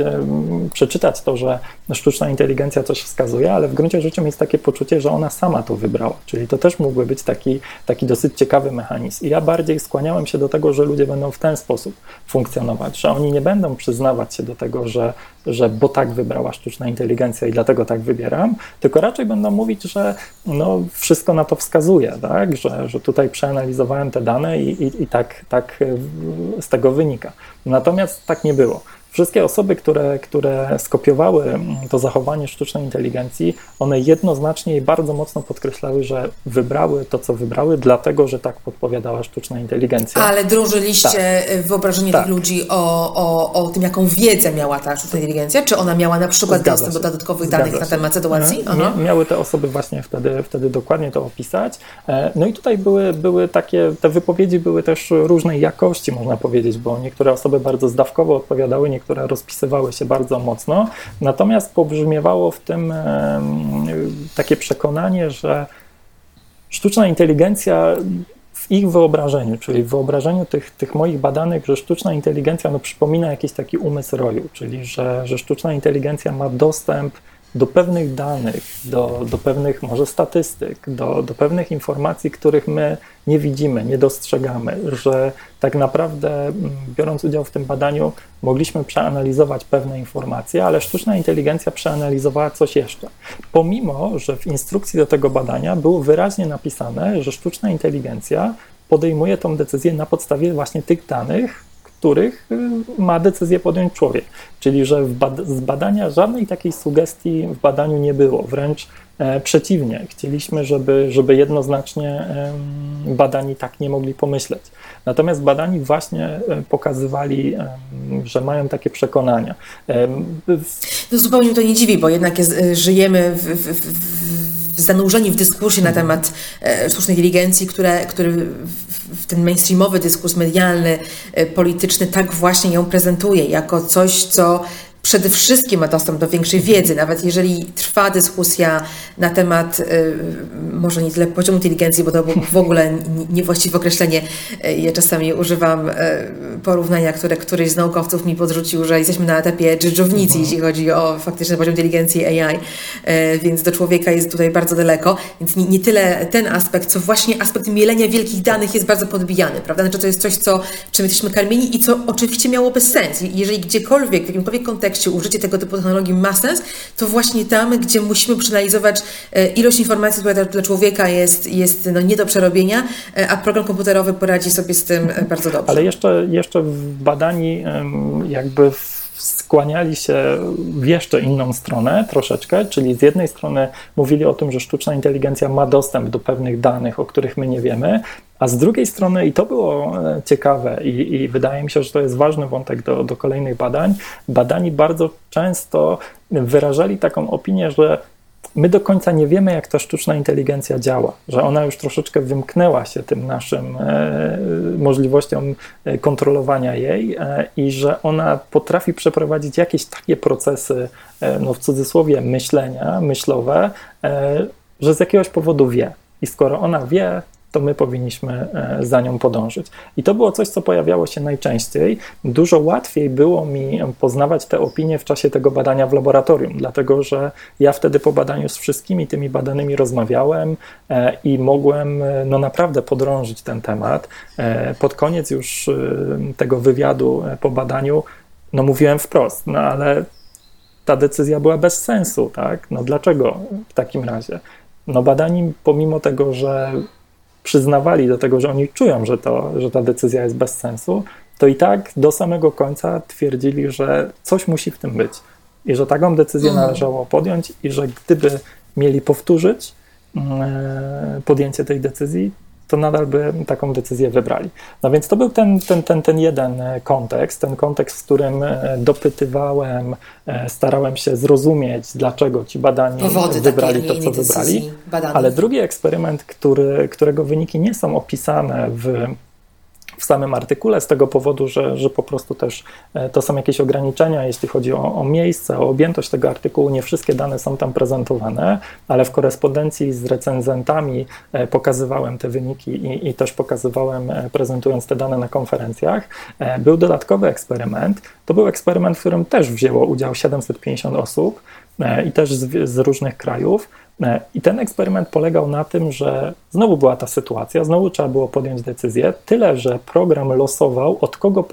przeczytać to, że sztuczna inteligencja coś wskazuje, ale w gruncie rzeczy mieć takie poczucie, że ona sama to wybrała, czyli to też mógłby być taki, taki dosyć ciekawy mechanizm. I ja bardziej skłaniałem się do tego, że ludzie będą w ten sposób funkcjonować, że oni nie będą przyznawać się do tego, że, że bo tak wybrała sztuczna inteligencja i dlatego tak wybieram, tylko raczej będą mówić, że no, wszystko na to wskazuje, tak? że, że tutaj przeanalizowałem te dane i, i, i tak, tak z tego wynika. Natomiast tak nie było. Wszystkie osoby, które, które skopiowały to zachowanie sztucznej inteligencji, one jednoznacznie i bardzo mocno podkreślały, że wybrały to, co wybrały, dlatego, że tak podpowiadała sztuczna inteligencja. Ale drążyliście tak. wyobrażenie tak. tych ludzi o, o, o tym, jaką wiedzę miała ta sztuczna inteligencja? Czy ona miała na przykład Zgadza dostęp się. do dodatkowych Zgadza danych się. na temat sytuacji? Aha. Miały te osoby właśnie wtedy, wtedy dokładnie to opisać. E, no i tutaj były, były takie, te wypowiedzi były też różnej jakości, można powiedzieć, bo niektóre osoby bardzo zdawkowo odpowiadały, które rozpisywały się bardzo mocno, natomiast pobrzmiewało w tym takie przekonanie, że sztuczna inteligencja w ich wyobrażeniu, czyli w wyobrażeniu tych, tych moich badanych, że sztuczna inteligencja no, przypomina jakiś taki umysł roju, czyli że, że sztuczna inteligencja ma dostęp do pewnych danych, do, do pewnych może statystyk, do, do pewnych informacji, których my nie widzimy, nie dostrzegamy, że tak naprawdę mm, biorąc udział w tym badaniu, mogliśmy przeanalizować pewne informacje, ale sztuczna inteligencja przeanalizowała coś jeszcze. Pomimo, że w instrukcji do tego badania było wyraźnie napisane, że sztuczna inteligencja podejmuje tą decyzję na podstawie właśnie tych danych, których y, ma decyzję podjąć człowiek. Czyli, że bad z badania żadnej takiej sugestii w badaniu nie było, wręcz e, przeciwnie. Chcieliśmy, żeby, żeby jednoznacznie e, badani tak nie mogli pomyśleć. Natomiast badani właśnie e, pokazywali, że mają takie przekonania. E, no zupełnie to nie dziwi, bo jednak jest, żyjemy w, w, w zanurzeni w dyskursie na temat e, sztucznej inteligencji, które, który w ten mainstreamowy dyskurs medialny, e, polityczny tak właśnie ją prezentuje, jako coś, co przede wszystkim ma dostęp do większej wiedzy, nawet jeżeli trwa dyskusja na temat, y, może nie tyle poziomu inteligencji, bo to w ogóle niewłaściwe określenie. Y, ja czasami używam y, porównania, które któryś z naukowców mi podrzucił, że jesteśmy na etapie dżdżownicy, mhm. jeśli chodzi o faktyczny poziom inteligencji AI, więc do człowieka jest tutaj bardzo daleko. Więc nie, nie tyle ten aspekt, co właśnie aspekt mielenia wielkich danych jest bardzo podbijany, prawda? Znaczy to jest coś, co, czym jesteśmy karmieni i co oczywiście miałoby sens. Jeżeli gdziekolwiek, w jakimkolwiek kontekście kontekście użycie tego typu technologii ma sens, to właśnie tam, gdzie musimy przeanalizować e, ilość informacji, która dla człowieka jest, jest no, nie do przerobienia, e, a program komputerowy poradzi sobie z tym e, bardzo dobrze. Ale jeszcze, jeszcze badani jakby skłaniali się w jeszcze inną stronę troszeczkę, czyli z jednej strony mówili o tym, że sztuczna inteligencja ma dostęp do pewnych danych, o których my nie wiemy, a z drugiej strony, i to było e, ciekawe, i, i, wydaje mi się, że to jest ważny wątek do, do kolejnych badań, badani bardzo często wyrażali taką opinię, że my do końca nie wiemy, jak ta sztuczna inteligencja działa, że ona już troszeczkę wymknęła się tym naszym e, możliwościom e, kontrolowania jej e, i że ona potrafi przeprowadzić jakieś takie procesy, e, no w cudzysłowie, myślenia, myślowe, e, że z jakiegoś powodu wie. I skoro ona wie, to my powinniśmy e, za nią podążyć. I to było coś, co pojawiało się najczęściej. Dużo łatwiej było mi poznawać te opinie w czasie tego badania w laboratorium, dlatego że ja wtedy po badaniu z wszystkimi tymi badanymi rozmawiałem e, i mogłem e, no naprawdę podrążyć ten temat. Pod koniec już tego wywiadu po badaniu no mówiłem wprost, no ale ta decyzja była bez sensu, tak? No dlaczego w takim razie? No badani pomimo tego, że przyznawali do tego, że oni czują, że, to, że ta decyzja jest bez sensu, to i tak do samego końca twierdzili, że coś musi w tym być i że taką decyzję mhm. należało podjąć i że gdyby mieli powtórzyć mm, e, podjęcie tej decyzji, to nadal by taką decyzję wybrali. No więc to był ten, ten, ten, ten jeden e, kontekst, ten kontekst, w którym e, dopytywałem, starałem się zrozumieć, dlaczego ci badani Powody wybrali to, co wybrali. Ale drugi eksperyment, który, którego wyniki nie są opisane w w samym artykule z tego powodu, że, że po prostu też e, to są jakieś ograniczenia, jeśli chodzi o, o miejsce, o objętość tego artykułu. Nie wszystkie dane są tam prezentowane, ale w korespondencji z recenzentami e, pokazywałem te wyniki i, i też pokazywałem, e, prezentując te dane na konferencjach. Był dodatkowy eksperyment. To był eksperyment, w którym też wzięło udział 750 osób i też z, z różnych krajów. E, I ten eksperyment polegał na tym, że znowu była ta sytuacja, znowu trzeba było podjąć decyzję, tyle że program losował, od kogo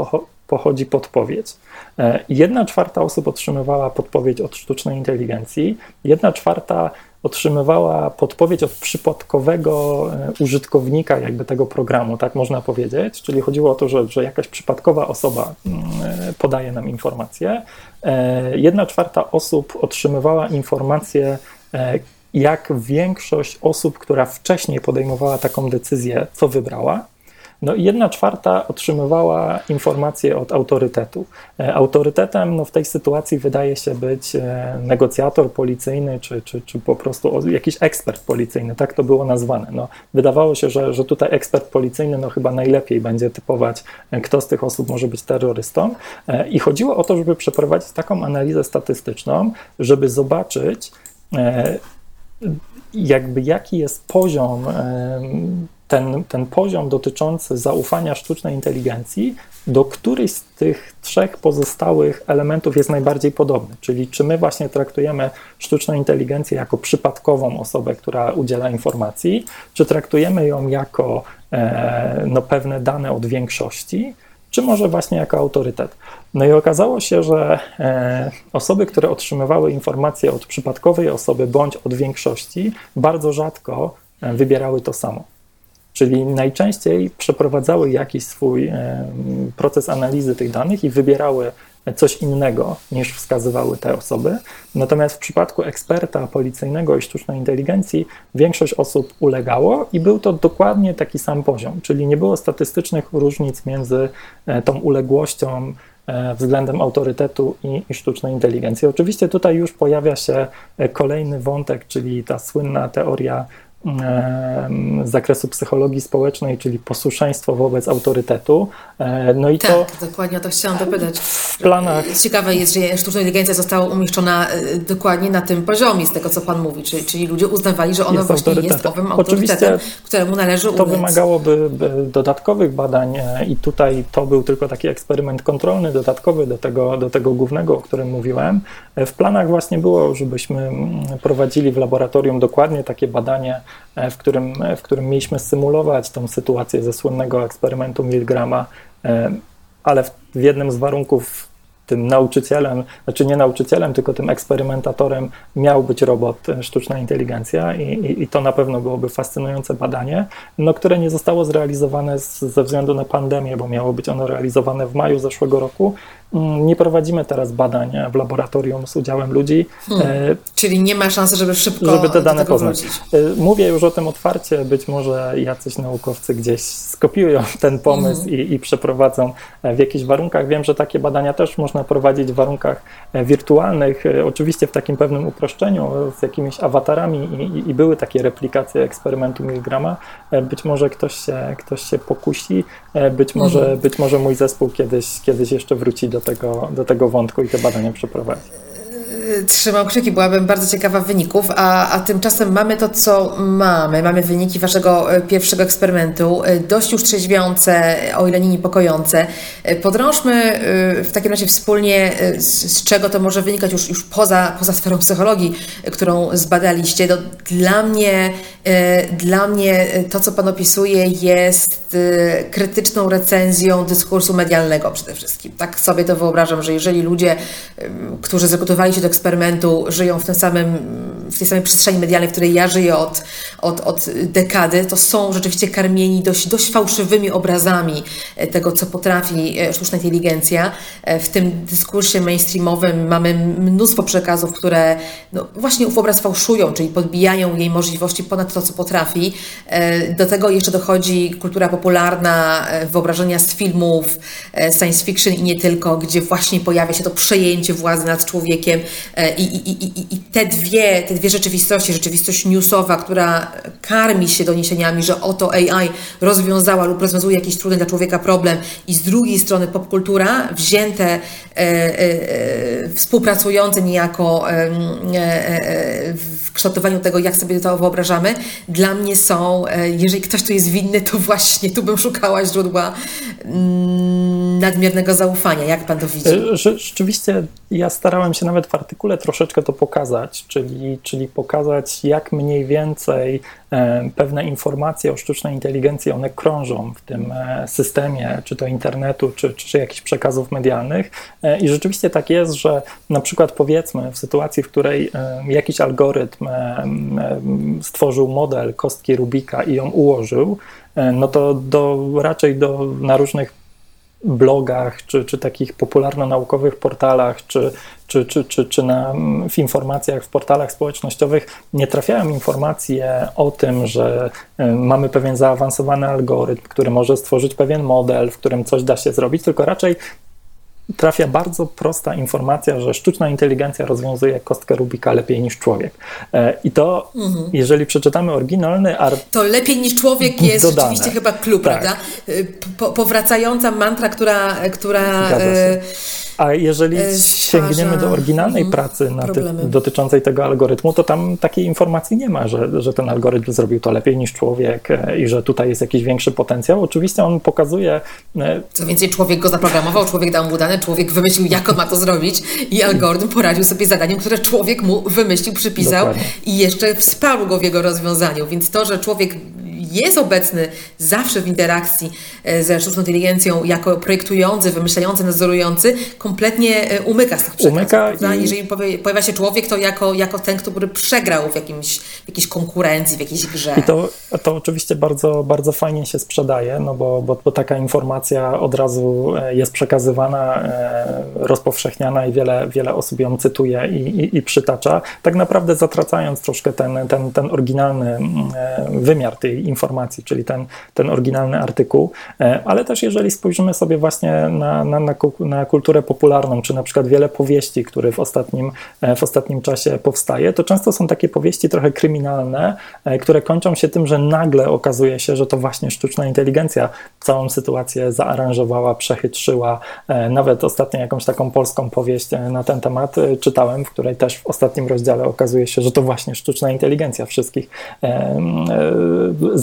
pochodzi podpowiedź. E, jedna czwarta osób otrzymywała podpowiedź od sztucznej inteligencji, jedna czwarta otrzymywała podpowiedź od przypadkowego e, użytkownika jakby tego programu, tak można powiedzieć, czyli chodziło o to, że, że jakaś przypadkowa osoba mm, podaje nam informację. Jedna czwarta osób otrzymywała informację, jak większość osób, która wcześniej podejmowała taką decyzję, co wybrała. No i jedna czwarta otrzymywała informacje od autorytetu. E, autorytetem no, w tej sytuacji wydaje się być e, negocjator policyjny, czy, czy, czy po prostu jakiś ekspert policyjny, tak to było nazwane. No, wydawało się, że, że tutaj ekspert policyjny no, chyba najlepiej będzie typować, e, kto z tych osób może być terrorystą. I chodziło o to, żeby przeprowadzić taką analizę statystyczną, żeby zobaczyć, jakby jaki jest poziom, ten, ten poziom dotyczący zaufania sztucznej inteligencji, do któryś z tych trzech pozostałych elementów jest najbardziej podobny. Czyli czy my właśnie traktujemy sztuczną inteligencję jako przypadkową osobę, która udziela informacji, czy traktujemy ją jako e, no, pewne dane od większości, czy może właśnie jako autorytet. No i okazało się, że e, osoby, które otrzymywały informacje od przypadkowej osoby bądź od większości, bardzo rzadko e, wybierały to samo. Czyli najczęściej przeprowadzały jakiś swój e, proces analizy tych danych i wybierały coś innego niż wskazywały te osoby. Natomiast w przypadku eksperta policyjnego i sztucznej inteligencji większość osób ulegało i był to dokładnie taki sam poziom, czyli nie było statystycznych różnic między e, tą uległością e, względem autorytetu i, i, sztucznej inteligencji. Oczywiście tutaj już pojawia się e, kolejny wątek, czyli ta słynna teoria z zakresu psychologii społecznej, czyli posłuszeństwo wobec autorytetu. E, no i tak, to dokładnie o to chciałam dopytać. W planach. Ciekawe jest, że sztuczna inteligencja została umieszczona e, dokładnie na tym poziomie, z tego co Pan mówi, czyli, czyli ludzie uznawali, że ona właśnie jest owym autorytetem, Oczywiście któremu należy To wymagałoby dodatkowych badań e, i tutaj to był tylko taki eksperyment kontrolny, dodatkowy do tego, do tego głównego, o którym mówiłem. W planach właśnie było, żebyśmy mm, prowadzili w laboratorium dokładnie takie badanie E, w którym, w którym mieliśmy symulować tą sytuację ze słynnego eksperymentu Milgrama, e, ale w, w jednym z warunków tym nauczycielem, znaczy nie nauczycielem, tylko tym eksperymentatorem miał być robot, e, sztuczna inteligencja i, i, i, to na pewno byłoby fascynujące badanie, no, które nie zostało zrealizowane z, ze względu na pandemię, bo miało być ono realizowane w maju zeszłego roku, nie prowadzimy teraz badań w laboratorium z udziałem ludzi. Hmm. E, Czyli nie ma szansy, żeby szybko żeby te dane poznać. Wrócić. E, mówię już o tym otwarcie, być może jacyś naukowcy gdzieś skopiują ten pomysł hmm. i, i, przeprowadzą e, w jakichś warunkach. Wiem, że takie badania też można prowadzić w warunkach wirtualnych, oczywiście w takim pewnym uproszczeniu, z jakimiś awatarami i, i były takie replikacje eksperymentu Milgrama. Być może ktoś się, ktoś się pokusi, być może, hmm. być może mój zespół kiedyś, kiedyś jeszcze wróci do do tego, do tego wątku i te badania przeprowadzić trzymał krzyki, byłabym bardzo ciekawa wyników, a, a tymczasem mamy to, co mamy. Mamy wyniki waszego e, pierwszego eksperymentu, e, dość już trzeźwiące, o ile nie niepokojące. E, podrążmy w takim razie wspólnie, z, z czego to może wynikać już, już poza, poza sferą psychologii, którą zbadaliście. No, dla, mnie, dla mnie to, co Pan opisuje, jest krytyczną recenzją dyskursu medialnego przede wszystkim. Tak sobie to wyobrażam, że jeżeli ludzie, którzy zagotowali się do eksperymentu żyją w tym samym, w tej samej przestrzeni medialnej, w której ja żyję od, od, od dekady, to są rzeczywiście karmieni dość, dość fałszywymi obrazami tego, co potrafi sztuczna inteligencja. W tym dyskursie mainstreamowym mamy mnóstwo przekazów, które no, właśnie ów obraz fałszują, czyli podbijają jej możliwości ponad to, co potrafi. Do tego jeszcze dochodzi kultura popularna, wyobrażenia z filmów, science fiction i nie tylko, gdzie właśnie pojawia się to przejęcie władzy nad człowiekiem e, i, i, i, i te, dwie, te dwie rzeczywistości, rzeczywistość newsowa, która karmi się doniesieniami, że oto AI rozwiązała lub rozwiązuje jakiś trudny dla człowieka problem i z drugiej strony popkultura wzięte, e, e, współpracujące niejako e, e, w kształtowaniu tego, jak sobie to wyobrażamy, dla mnie są, e, jeżeli ktoś tu jest winny, to właśnie tu bym szukała źródła mm, nadmiernego zaufania. Jak pan to widzi? Rzeczywiście ja starałem się nawet w artykule troszeczkę to pokazać, czyli, czyli pokazać, jak mniej więcej e, pewne informacje o sztucznej inteligencji one krążą w tym e, systemie, czy to internetu, czy, czy jakichś przekazów medialnych. E, I rzeczywiście tak jest, że na przykład powiedzmy w sytuacji, w której jakiś algorytm stworzył model kostki Rubika i ją ułożył, no to do, raczej do, na różnych blogach, czy, czy takich popularno-naukowych portalach, czy, czy, czy, czy, czy na, w informacjach, w portalach społecznościowych nie trafiają informacje o tym, że y, mamy pewien zaawansowany algorytm, który może stworzyć pewien model, w którym coś da się zrobić, tylko raczej trafia bardzo prosta informacja, że sztuczna inteligencja rozwiązuje kostkę Rubika lepiej niż człowiek. E, I to, mhm. jeżeli przeczytamy oryginalny art... To lepiej niż człowiek jest dodane. rzeczywiście chyba klub, tak. prawda? E, po, powracająca mantra, która... która a jeżeli e, sięgniemy do oryginalnej mhm. pracy dotyczącej tego algorytmu, to tam takiej informacji nie ma, że, że ten algorytm zrobił to lepiej niż człowiek e, i że tutaj jest jakiś większy potencjał. Oczywiście on pokazuje. E, Co więcej, człowiek go zaprogramował, człowiek dał mu dane, człowiek wymyślił, jak on ma to zrobić, i algorytm poradził sobie zadaniem, które człowiek mu wymyślił, przypisał Dokładnie. i jeszcze wsparł go w jego rozwiązaniu. Więc to, że człowiek jest obecny zawsze w interakcji e, ze sztuczną inteligencją jako projektujący, wymyślający, nadzorujący, kompletnie e, umyka z tych przekazów. Umyka i... Jeżeli pojawia się człowiek, to jako, jako ten, który przegrał w, jakimś, w jakiejś konkurencji, w jakiejś grze. I to, to oczywiście bardzo, bardzo fajnie się sprzedaje, no bo, bo, bo taka informacja od razu e, jest przekazywana, rozpowszechniana i wiele, wiele osób ją cytuje i, i, i przytacza, tak naprawdę zatracając troszkę ten, ten, ten oryginalny mm, wymiar tej informacji informacji, czyli ten, ten oryginalny artykuł, e, ale też jeżeli spojrzymy sobie właśnie na, na, na, na kulturę popularną, czy na przykład wiele powieści, które w ostatnim, e, w ostatnim czasie powstaje, to często są takie powieści trochę kryminalne, e, które kończą się tym, że nagle okazuje się, że to właśnie sztuczna inteligencja całą sytuację zaaranżowała, przechytrzyła. Nawet ostatnio jakąś taką polską powieść na ten temat czytałem, w której też w ostatnim rozdziale okazuje się, że to właśnie sztuczna inteligencja wszystkich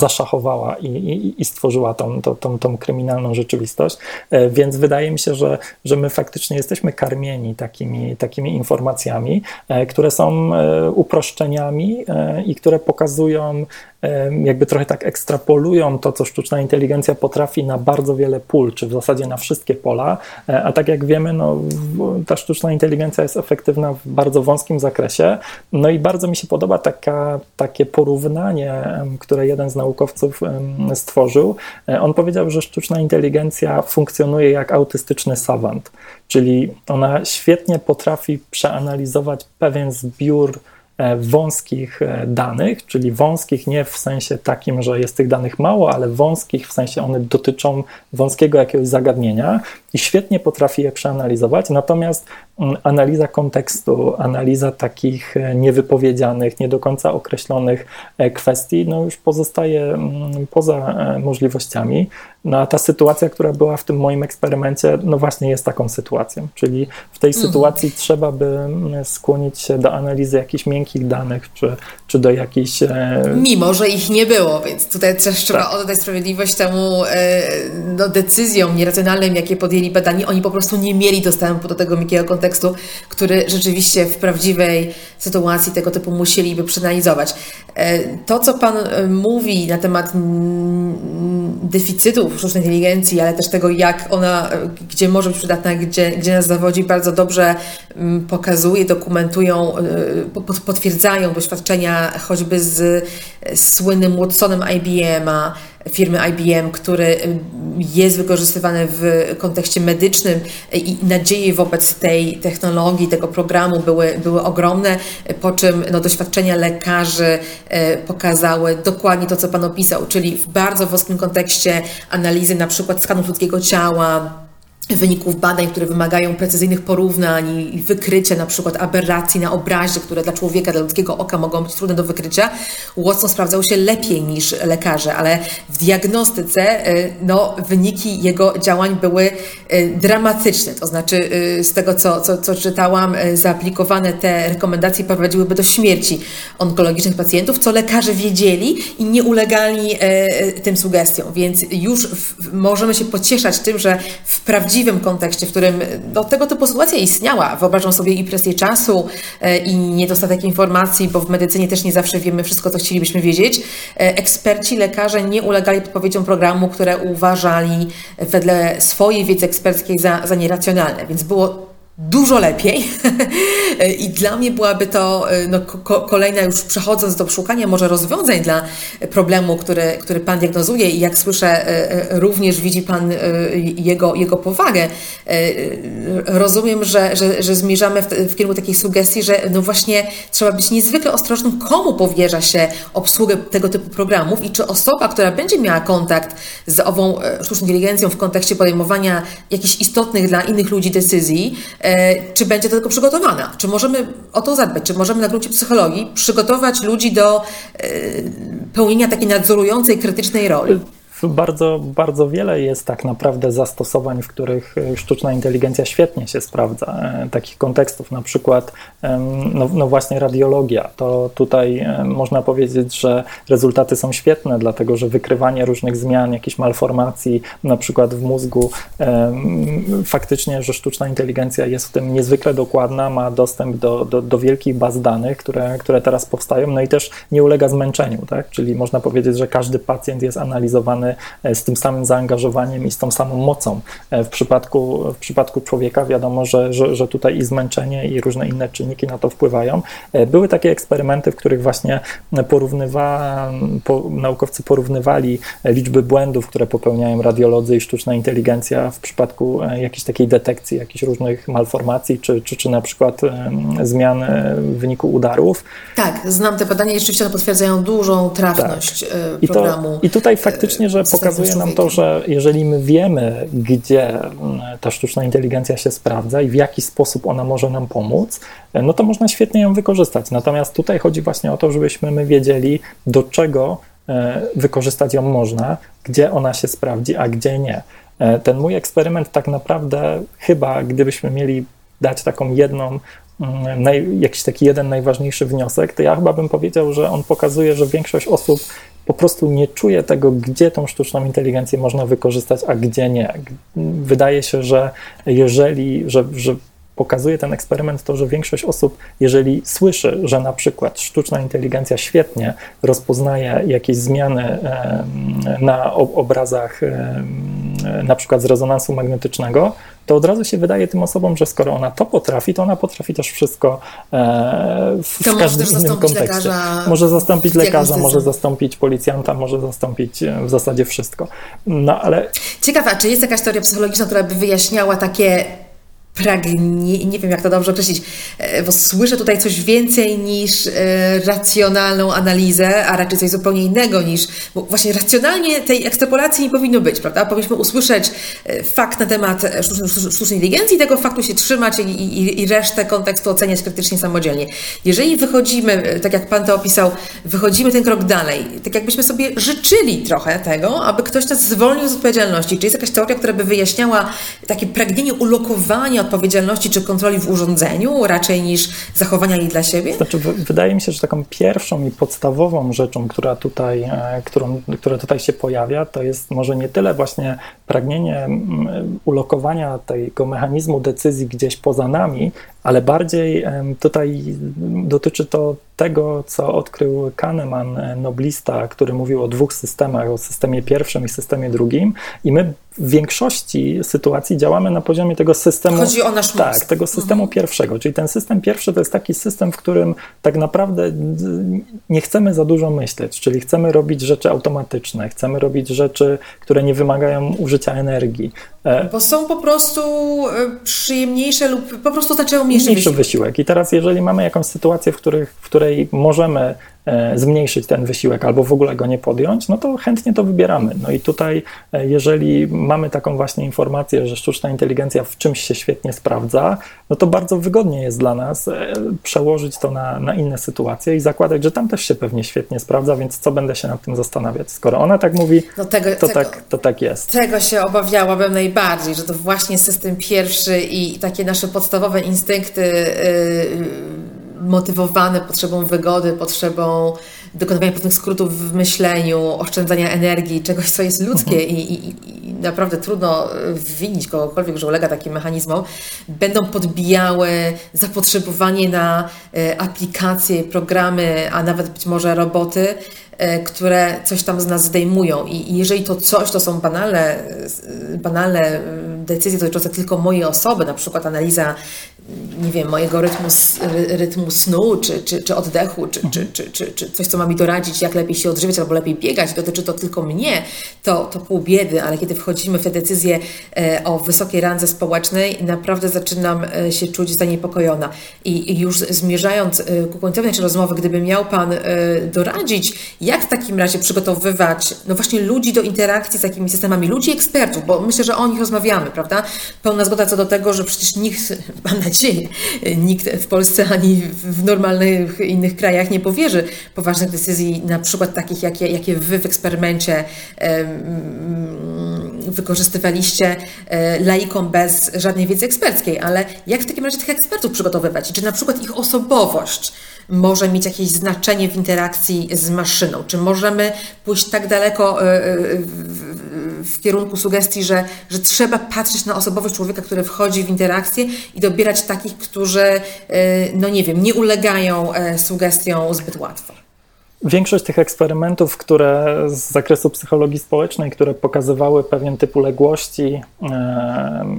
zaszachowała i, i, i stworzyła tą, tą, tą, tą, kryminalną rzeczywistość. E, więc wydaje mi się, że, że my faktycznie jesteśmy karmieni takimi, takimi informacjami, e, które są e, uproszczeniami i które pokazują jakby trochę tak ekstrapolują to, co sztuczna inteligencja potrafi na bardzo wiele pól, czy w zasadzie na wszystkie pola, e, a tak jak wiemy, no, ta sztuczna inteligencja jest efektywna w bardzo wąskim zakresie. No i bardzo mi się podoba taka, takie porównanie, które jeden z naukowców stworzył. E, on powiedział, że sztuczna inteligencja funkcjonuje jak autystyczny savant, czyli ona świetnie potrafi przeanalizować pewien zbiór wąskich e, danych, czyli wąskich nie w sensie takim, że jest tych danych mało, ale wąskich w sensie one dotyczą wąskiego jakiegoś zagadnienia i świetnie potrafi je przeanalizować. Natomiast mm, analiza kontekstu, analiza takich e, niewypowiedzianych, nie do końca określonych kwestii, no już pozostaje mm, poza możliwościami. No a ta sytuacja, która była w tym moim eksperymencie, no właśnie jest taką sytuacją. Czyli w tej mhm. sytuacji trzeba by mm, skłonić się do analizy jakichś miękkich danych, czy, czy do jakichś... E... Mimo, że ich nie było, więc tutaj też trzeba tak. oddać sprawiedliwość temu e, no, decyzjom nieracjonalnym, jakie podjęli mieli badani, oni po prostu nie mieli dostępu do tego miękkiego kontekstu, który rzeczywiście w prawdziwej sytuacji tego typu musieliby przeanalizować. E, to, co Pan e, mówi na temat deficytu sztucznej inteligencji, ale też tego, jak ona, e, gdzie może być przydatna, gdzie, gdzie nas zawodzi, bardzo dobrze pokazuje, dokumentują, potwierdzają doświadczenia choćby z słynnym Watsonem IBM-a, firmy IBM, który jest wykorzystywany w kontekście medycznym i nadzieje wobec tej technologii, tego programu były, były ogromne, po czym no, doświadczenia lekarzy e, pokazały dokładnie to, co Pan opisał, czyli w bardzo wąskim kontekście analizy na przykład skanów ludzkiego ciała, wyników badań, które wymagają precyzyjnych porównań i wykrycia na przykład aberracji na obrazie, które dla człowieka, dla ludzkiego oka mogą być trudne do wykrycia, Watson sprawdzał się lepiej niż lekarze, ale w diagnostyce y, no, wyniki jego działań były y, dramatyczne. To znaczy y, z tego, co, co, co czytałam, zaaplikowane te rekomendacje prowadziłyby do śmierci onkologicznych pacjentów, co lekarze wiedzieli i nie ulegali tym sugestiom. Więc już możemy się pocieszać tym, że w prawdziwym prawdziwym kontekście, w którym no, tego typu sytuacja istniała. Wyobrażam sobie i presję czasu, e, i niedostatek informacji, bo w medycynie też nie zawsze wiemy wszystko, co chcielibyśmy wiedzieć. E, eksperci, lekarze nie ulegali podpowiedziom programu, które uważali wedle swojej wiedzy eksperckiej za, za nieracjonalne. Więc było dużo lepiej. I dla mnie byłaby to e, no, ko kolejna, już przechodząc do szukania może rozwiązań dla problemu, który, który Pan diagnozuje i jak słyszę, e, e, również widzi Pan jego, jego powagę. Rozumiem, że, że, że zmierzamy w, w kierunku takiej sugestii, że no właśnie trzeba być niezwykle ostrożnym, komu powierza się obsługę tego typu programów i czy osoba, która będzie miała kontakt z ową sztuczną inteligencją w kontekście podejmowania jakichś istotnych dla innych ludzi decyzji, E, czy będzie do tego przygotowana? Czy możemy o to zadbać? Czy możemy na gruncie psychologii przygotować ludzi do e, pełnienia takiej nadzorującej, krytycznej roli? Bardzo, bardzo wiele jest tak naprawdę zastosowań, w których e, sztuczna inteligencja świetnie się sprawdza. E, takich kontekstów, na przykład, no, no właśnie radiologia. To tutaj e, można powiedzieć, że rezultaty są świetne, dlatego że wykrywanie różnych zmian, jakichś malformacji, na przykład w mózgu, faktycznie, że sztuczna inteligencja jest w tym niezwykle dokładna, ma dostęp do, do, do wielkich baz danych, które, które teraz powstają, no i też nie ulega zmęczeniu, tak? Czyli można powiedzieć, że każdy pacjent jest analizowany z tym samym zaangażowaniem i z tą samą mocą. E, w przypadku, w przypadku człowieka wiadomo, że, że, że tutaj i zmęczenie, i różne inne czynniki na to wpływają. E, były takie eksperymenty, w których właśnie porównywa, po, naukowcy porównywali liczby błędów, które popełniają radiolodzy i sztuczna inteligencja w przypadku jakiejś takiej detekcji, jakichś różnych malformacji, czy, czy, czy na przykład zmian w wyniku udarów. Tak, znam te badania i rzeczywiście one potwierdzają dużą trafność tak. programu. I, to, I tutaj faktycznie, że pokazuje nam to, że jeżeli my wiemy, gdzie mm, ta sztuczna inteligencja się sprawdza i w jaki sposób ona może nam pomóc, no to można świetnie ją wykorzystać. Natomiast tutaj chodzi właśnie o to, żebyśmy my wiedzieli, do czego e, wykorzystać ją można, gdzie ona się sprawdzi, a gdzie nie. E, ten mój eksperyment tak naprawdę chyba, gdybyśmy mieli dać taką jedną mm, Naj, jakiś taki jeden najważniejszy wniosek, to ja chyba bym powiedział, że on pokazuje, że większość osób po prostu nie czuje tego, gdzie tą sztuczną inteligencję można wykorzystać, a gdzie nie. Wydaje się, że jeżeli, że, że pokazuje ten eksperyment to, że większość osób, jeżeli słyszy, że na przykład sztuczna inteligencja świetnie rozpoznaje jakieś zmiany na obrazach na przykład z rezonansu magnetycznego, to od razu się wydaje tym osobom, że skoro ona to potrafi, to ona potrafi też wszystko e, w, to każdym innym kontekście. Może zastąpić lekarza, może zastąpić policjanta, może zastąpić e, w zasadzie wszystko. No ale. Ciekawa, czy jest jakaś teoria psychologiczna, która by wyjaśniała takie pragnie, nie wiem jak to dobrze określić, e, bo słyszę tutaj coś więcej niż e, racjonalną analizę, a raczej coś zupełnie innego niż, bo właśnie racjonalnie tej ekstrapolacji nie powinno być, prawda? Powinniśmy usłyszeć e, fakt na temat sztucznej inteligencji, tego faktu się trzymać i, i, i resztę kontekstu oceniać krytycznie samodzielnie. Jeżeli wychodzimy, tak jak Pan to opisał, wychodzimy ten krok dalej, tak jakbyśmy sobie życzyli trochę tego, aby ktoś nas zwolnił z odpowiedzialności, czy jest jakaś teoria, która by wyjaśniała takie pragnienie ulokowania odpowiedzialności czy kontroli w urządzeniu, raczej niż zachowania jej dla siebie? Znaczy, wydaje mi się, że taką pierwszą i podstawową rzeczą, która tutaj, e, którą, która tutaj się pojawia, to jest może nie tyle właśnie pragnienie ulokowania tego mechanizmu decyzji gdzieś poza nami, ale bardziej tutaj dotyczy to tego, co odkrył Kahneman, e, noblista, który mówił o dwóch systemach, o systemie pierwszym i systemie drugim, i my w większości sytuacji działamy na poziomie tego systemu. Chodzi o nasz mózg. Tak, tego systemu mhm. pierwszego. Czyli ten system pierwszy to jest taki system, w którym tak naprawdę nie chcemy za dużo myśleć, czyli chcemy robić rzeczy automatyczne, chcemy robić rzeczy, które nie wymagają użycia energii. E, Bo są po prostu e, przyjemniejsze lub po prostu znaczyło mniejszy, mniejszy wysiłek. wysiłek. I teraz, jeżeli mamy jakąś sytuację, w, których, w której możemy zmniejszyć ten wysiłek albo w ogóle go nie podjąć, no to chętnie to wybieramy. No i tutaj, e, jeżeli mamy taką właśnie informację, że sztuczna inteligencja w czymś się świetnie sprawdza, no to bardzo wygodnie jest dla nas e, przełożyć to na, na inne sytuacje i zakładać, że tam też się pewnie świetnie sprawdza, więc co będę się nad tym zastanawiać? Skoro ona tak mówi, no tego, to, tego, tak, to tak jest. Tego się obawiałabym najbardziej, że to właśnie system pierwszy i takie nasze podstawowe instynkty. Yy, motywowane potrzebą wygody, potrzebą dokonywania pewnych skrótów w myśleniu, oszczędzania energii, czegoś, co jest ludzkie mhm. i, i, i, naprawdę trudno winić kogokolwiek, że ulega takim mechanizmom, będą podbijały zapotrzebowanie na e, aplikacje, programy, a nawet być może roboty, e, które coś tam z nas zdejmują. I jeżeli to coś to są banalne, banalne decyzje dotyczące tylko mojej osoby, na przykład analiza nie wiem, mojego rytmu, rytmu snu, czy, czy, czy oddechu, czy, czy, czy, czy, czy coś, co ma mi doradzić, jak lepiej się odżywiać albo lepiej biegać, dotyczy to tylko mnie, to, to pół biedy, ale kiedy wchodzimy w te decyzje e, o wysokiej randze społecznej, naprawdę zaczynam e, się czuć zaniepokojona. I, już zmierzając e, ku końcowi naszej rozmowy, gdyby miał Pan doradzić, jak w takim razie przygotowywać, no właśnie ludzi do interakcji z takimi systemami, ludzi ekspertów, bo myślę, że o nich rozmawiamy, prawda? Pełna zgoda co do tego, że przecież nikt, mam nadzieję, nikt w Polsce ani w normalnych innych krajach nie powierzy poważnych decyzji, na przykład takich, jakie, jakie wy w eksperymencie wykorzystywaliście e, laikom bez żadnej wiedzy eksperckiej, ale jak w takim razie tych ekspertów przygotowywać? Czy na przykład ich osobowość może mieć jakieś znaczenie w interakcji z maszyną? Czy możemy pójść tak daleko e, e, w kierunku sugestii, że, że trzeba patrzeć na osobowość człowieka, który wchodzi w interakcję i dobierać takich, którzy, no nie wiem, nie ulegają sugestiom zbyt łatwo? Większość tych eksperymentów, które z zakresu psychologii społecznej, które pokazywały pewien typ uległości, e,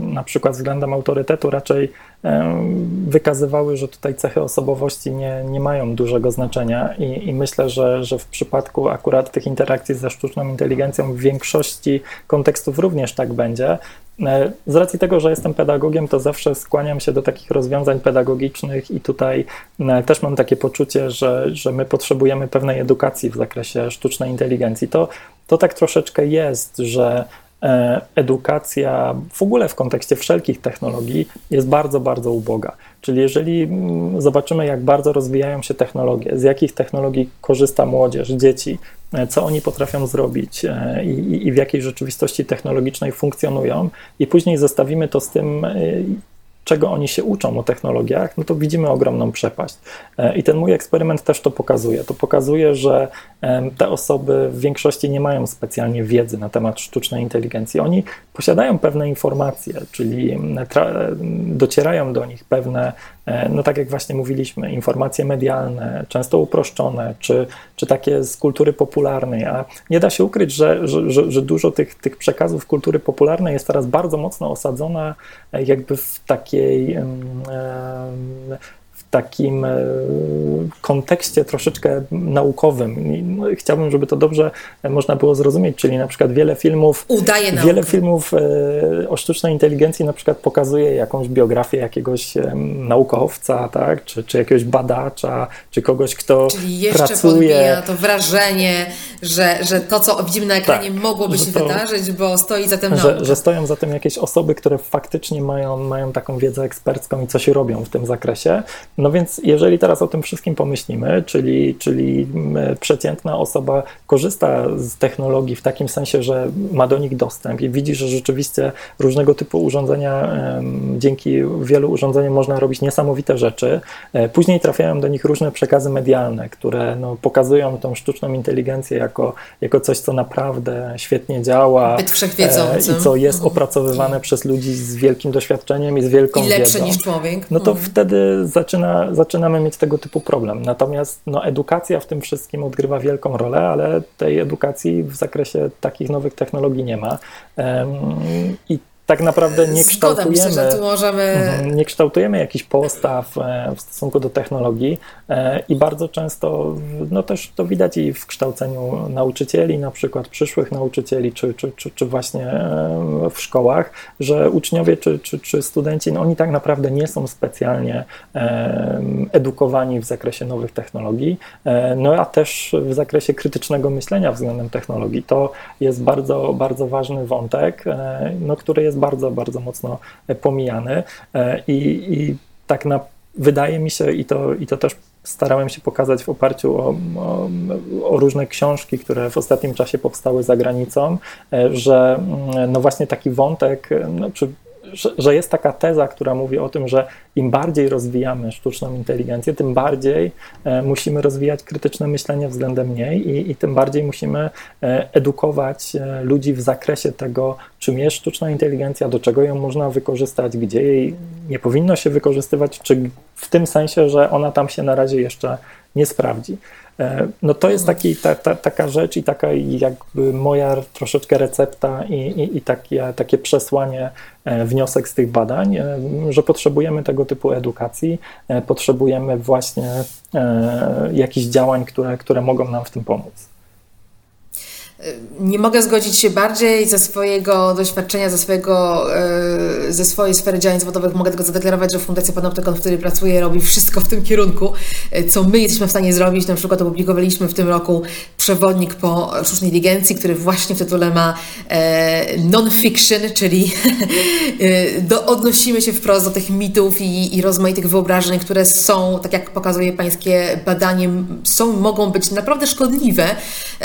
na przykład względem autorytetu, raczej e, wykazywały, że tutaj cechy osobowości nie, nie mają dużego znaczenia i, i myślę, że, że w przypadku akurat tych interakcji ze sztuczną inteligencją w większości kontekstów również tak będzie. E, z racji tego, że jestem pedagogiem, to zawsze skłaniam się do takich rozwiązań pedagogicznych i tutaj e, też mam takie poczucie, że, że my potrzebujemy pewnej edukacji w zakresie sztucznej inteligencji. To, to tak troszeczkę jest, że e, edukacja w ogóle w kontekście wszelkich technologii jest bardzo, bardzo uboga. Czyli jeżeli mm, zobaczymy, jak bardzo rozwijają się technologie, z jakich technologii korzysta młodzież, dzieci, e, co oni potrafią zrobić e, i, i w jakiej rzeczywistości technologicznej funkcjonują, i później zestawimy to z tym, e, czego oni się uczą o technologiach, no to widzimy ogromną przepaść. E, I ten mój eksperyment też to pokazuje. To pokazuje, że te osoby w większości nie mają specjalnie wiedzy na temat sztucznej inteligencji. Oni posiadają pewne informacje, czyli docierają do nich pewne, e, no tak jak właśnie mówiliśmy, informacje medialne, często uproszczone, czy, czy takie z kultury popularnej, a nie da się ukryć, że, że, że, że dużo tych, tych przekazów kultury popularnej jest teraz bardzo mocno osadzona e, jakby w takie takiej takim e, kontekście troszeczkę naukowym. No, chciałbym, żeby to dobrze można było zrozumieć, czyli na przykład wiele filmów Udaje wiele filmów e, o sztucznej inteligencji na przykład pokazuje jakąś biografię jakiegoś naukowca, tak? czy, czy jakiegoś badacza, czy kogoś, kto Czyli jeszcze pracuje. to wrażenie, że, że to, co widzimy na ekranie, tak, mogłoby się to, wydarzyć, bo stoi za tym że, że stoją za tym jakieś osoby, które faktycznie mają, mają taką wiedzę ekspercką i coś robią w tym zakresie. No więc jeżeli teraz o tym wszystkim pomyślimy, czyli, czyli przeciętna osoba korzysta z technologii w takim sensie, że ma do nich dostęp i widzi, że rzeczywiście różnego typu urządzenia, dzięki wielu urządzeniom można robić niesamowite rzeczy. E, później trafiają do nich różne przekazy medialne, które no, pokazują tą sztuczną inteligencję jako, jako coś, co naprawdę świetnie działa. E, i co jest mhm. opracowywane przez ludzi z wielkim doświadczeniem i z wielką I lepsze wiedzą. niż człowiek. No to mhm. wtedy zaczyna, zaczynamy mieć tego typu problem. Natomiast no, edukacja w tym wszystkim odgrywa wielką rolę, ale tej edukacji w zakresie takich nowych technologii nie ma. I tak naprawdę nie kształtujemy, możemy... Mhm, nie kształtujemy jakichś postaw e, w stosunku do technologii e, i bardzo często no też to widać i w kształceniu nauczycieli, na przykład przyszłych nauczycieli, czy, czy, czy, czy właśnie e, w szkołach, że uczniowie czy, czy, czy studenci, no oni tak naprawdę nie są specjalnie edukowani w zakresie nowych technologii, no a też w zakresie krytycznego myślenia względem technologii. To jest bardzo, bardzo ważny wątek, no, który jest jest bardzo, bardzo mocno e, pomijany e, i, i tak na, wydaje mi się, i to, i to też starałem się pokazać w oparciu o, o, o, różne książki, które w ostatnim czasie powstały za granicą, e, że mm, no właśnie taki wątek, no, czy że, jest taka teza, która mówi o tym, że im bardziej rozwijamy sztuczną inteligencję, tym bardziej e, musimy rozwijać krytyczne myślenie względem niej i, i tym bardziej musimy e, edukować e, ludzi w zakresie tego, czym jest sztuczna inteligencja, do czego ją można wykorzystać, gdzie jej nie powinno się wykorzystywać, czy w tym sensie, że ona tam się na razie jeszcze nie sprawdzi. E, no to jest taki, ta, ta, taka rzecz i taka jakby moja troszeczkę recepta i, i, i takie, takie przesłanie, e, wniosek z tych badań, e, że potrzebujemy tego typu edukacji, potrzebujemy właśnie jakichś działań, które, które mogą nam w tym pomóc. Nie mogę zgodzić się bardziej ze swojego doświadczenia, ze, swojego, e, ze swojej sfery działań zawodowych. Mogę tylko zadeklarować, że Fundacja Panoptykon, w której pracuję, robi wszystko w tym kierunku, e, co my jesteśmy w stanie zrobić. Na przykład opublikowaliśmy w tym roku przewodnik po sztucznej inteligencji, który właśnie w tytule ma e, non-fiction, czyli do, odnosimy się wprost do tych mitów i, i rozmaitych wyobrażeń, które są, tak jak pokazuje Pańskie badanie, są, mogą być naprawdę szkodliwe.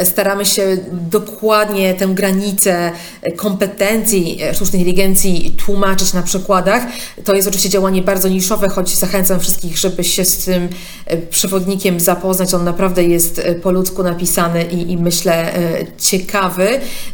Staramy się dokładnie tę granicę kompetencji sztucznej inteligencji tłumaczyć na przykładach. To jest oczywiście działanie bardzo niszowe, choć zachęcam wszystkich, żeby się z tym e, przewodnikiem zapoznać. On naprawdę jest e, po ludzku napisany i, i myślę e, ciekawy.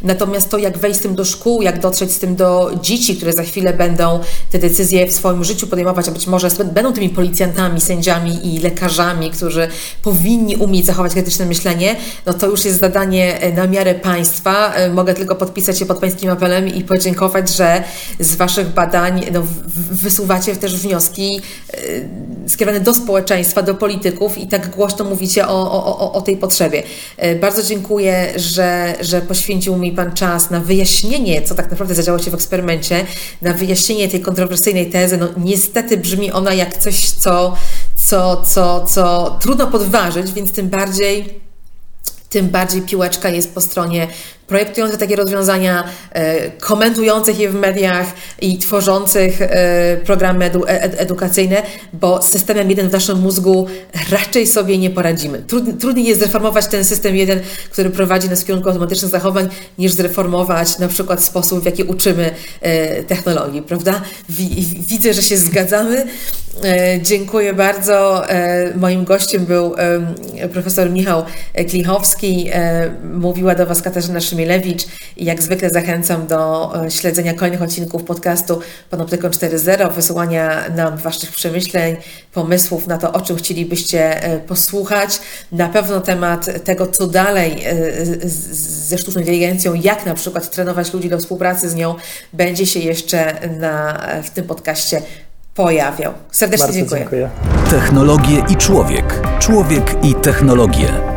Natomiast to, jak wejść z tym do szkół, jak dotrzeć z tym do dzieci, które za chwilę będą te decyzje w swoim życiu podejmować, a być może będą tymi policjantami, sędziami i lekarzami, którzy powinni umieć zachować krytyczne myślenie, no to już jest zadanie na miarę państwa. E, mogę tylko podpisać się pod pańskim apelem i podziękować, że z waszych badań no, wysuwacie też wnioski e, skierowane do społeczeństwa, do polityków i tak głośno mówicie o, o, o tej potrzebie. E, bardzo dziękuję, że, że poświęcił mi Pan czas na wyjaśnienie, co tak naprawdę zadziało się w eksperymencie, na wyjaśnienie tej kontrowersyjnej tezy. No, niestety brzmi ona jak coś, co, co, co, co trudno podważyć, więc tym bardziej tym bardziej piłeczka jest po stronie projektujących takie rozwiązania, e, komentujących je w mediach i tworzących e, programy edu, ed, edukacyjne, bo z systemem jeden w naszym mózgu raczej sobie nie poradzimy. Trudniej jest zreformować ten system jeden, który prowadzi nas w kierunku automatycznych zachowań, niż zreformować na przykład sposób, w jaki uczymy e, technologii, prawda? Widzę, że się zgadzamy. Dziękuję bardzo. Moim gościem był profesor Michał Klichowski. Mówiła do Was Katarzyna Szymowska. Szymilewicz i jak zwykle zachęcam do e, śledzenia kolejnych odcinków podcastu Panoptykon 4.0, wysyłania nam Waszych przemyśleń, pomysłów na to, o czym chcielibyście e, posłuchać. Na pewno temat tego, co dalej e, ze sztuczną inteligencją, jak na przykład trenować ludzi do współpracy z nią, będzie się jeszcze na, w tym podcaście pojawiał. Serdecznie dziękuję. dziękuję. Technologie i człowiek. Człowiek i technologie.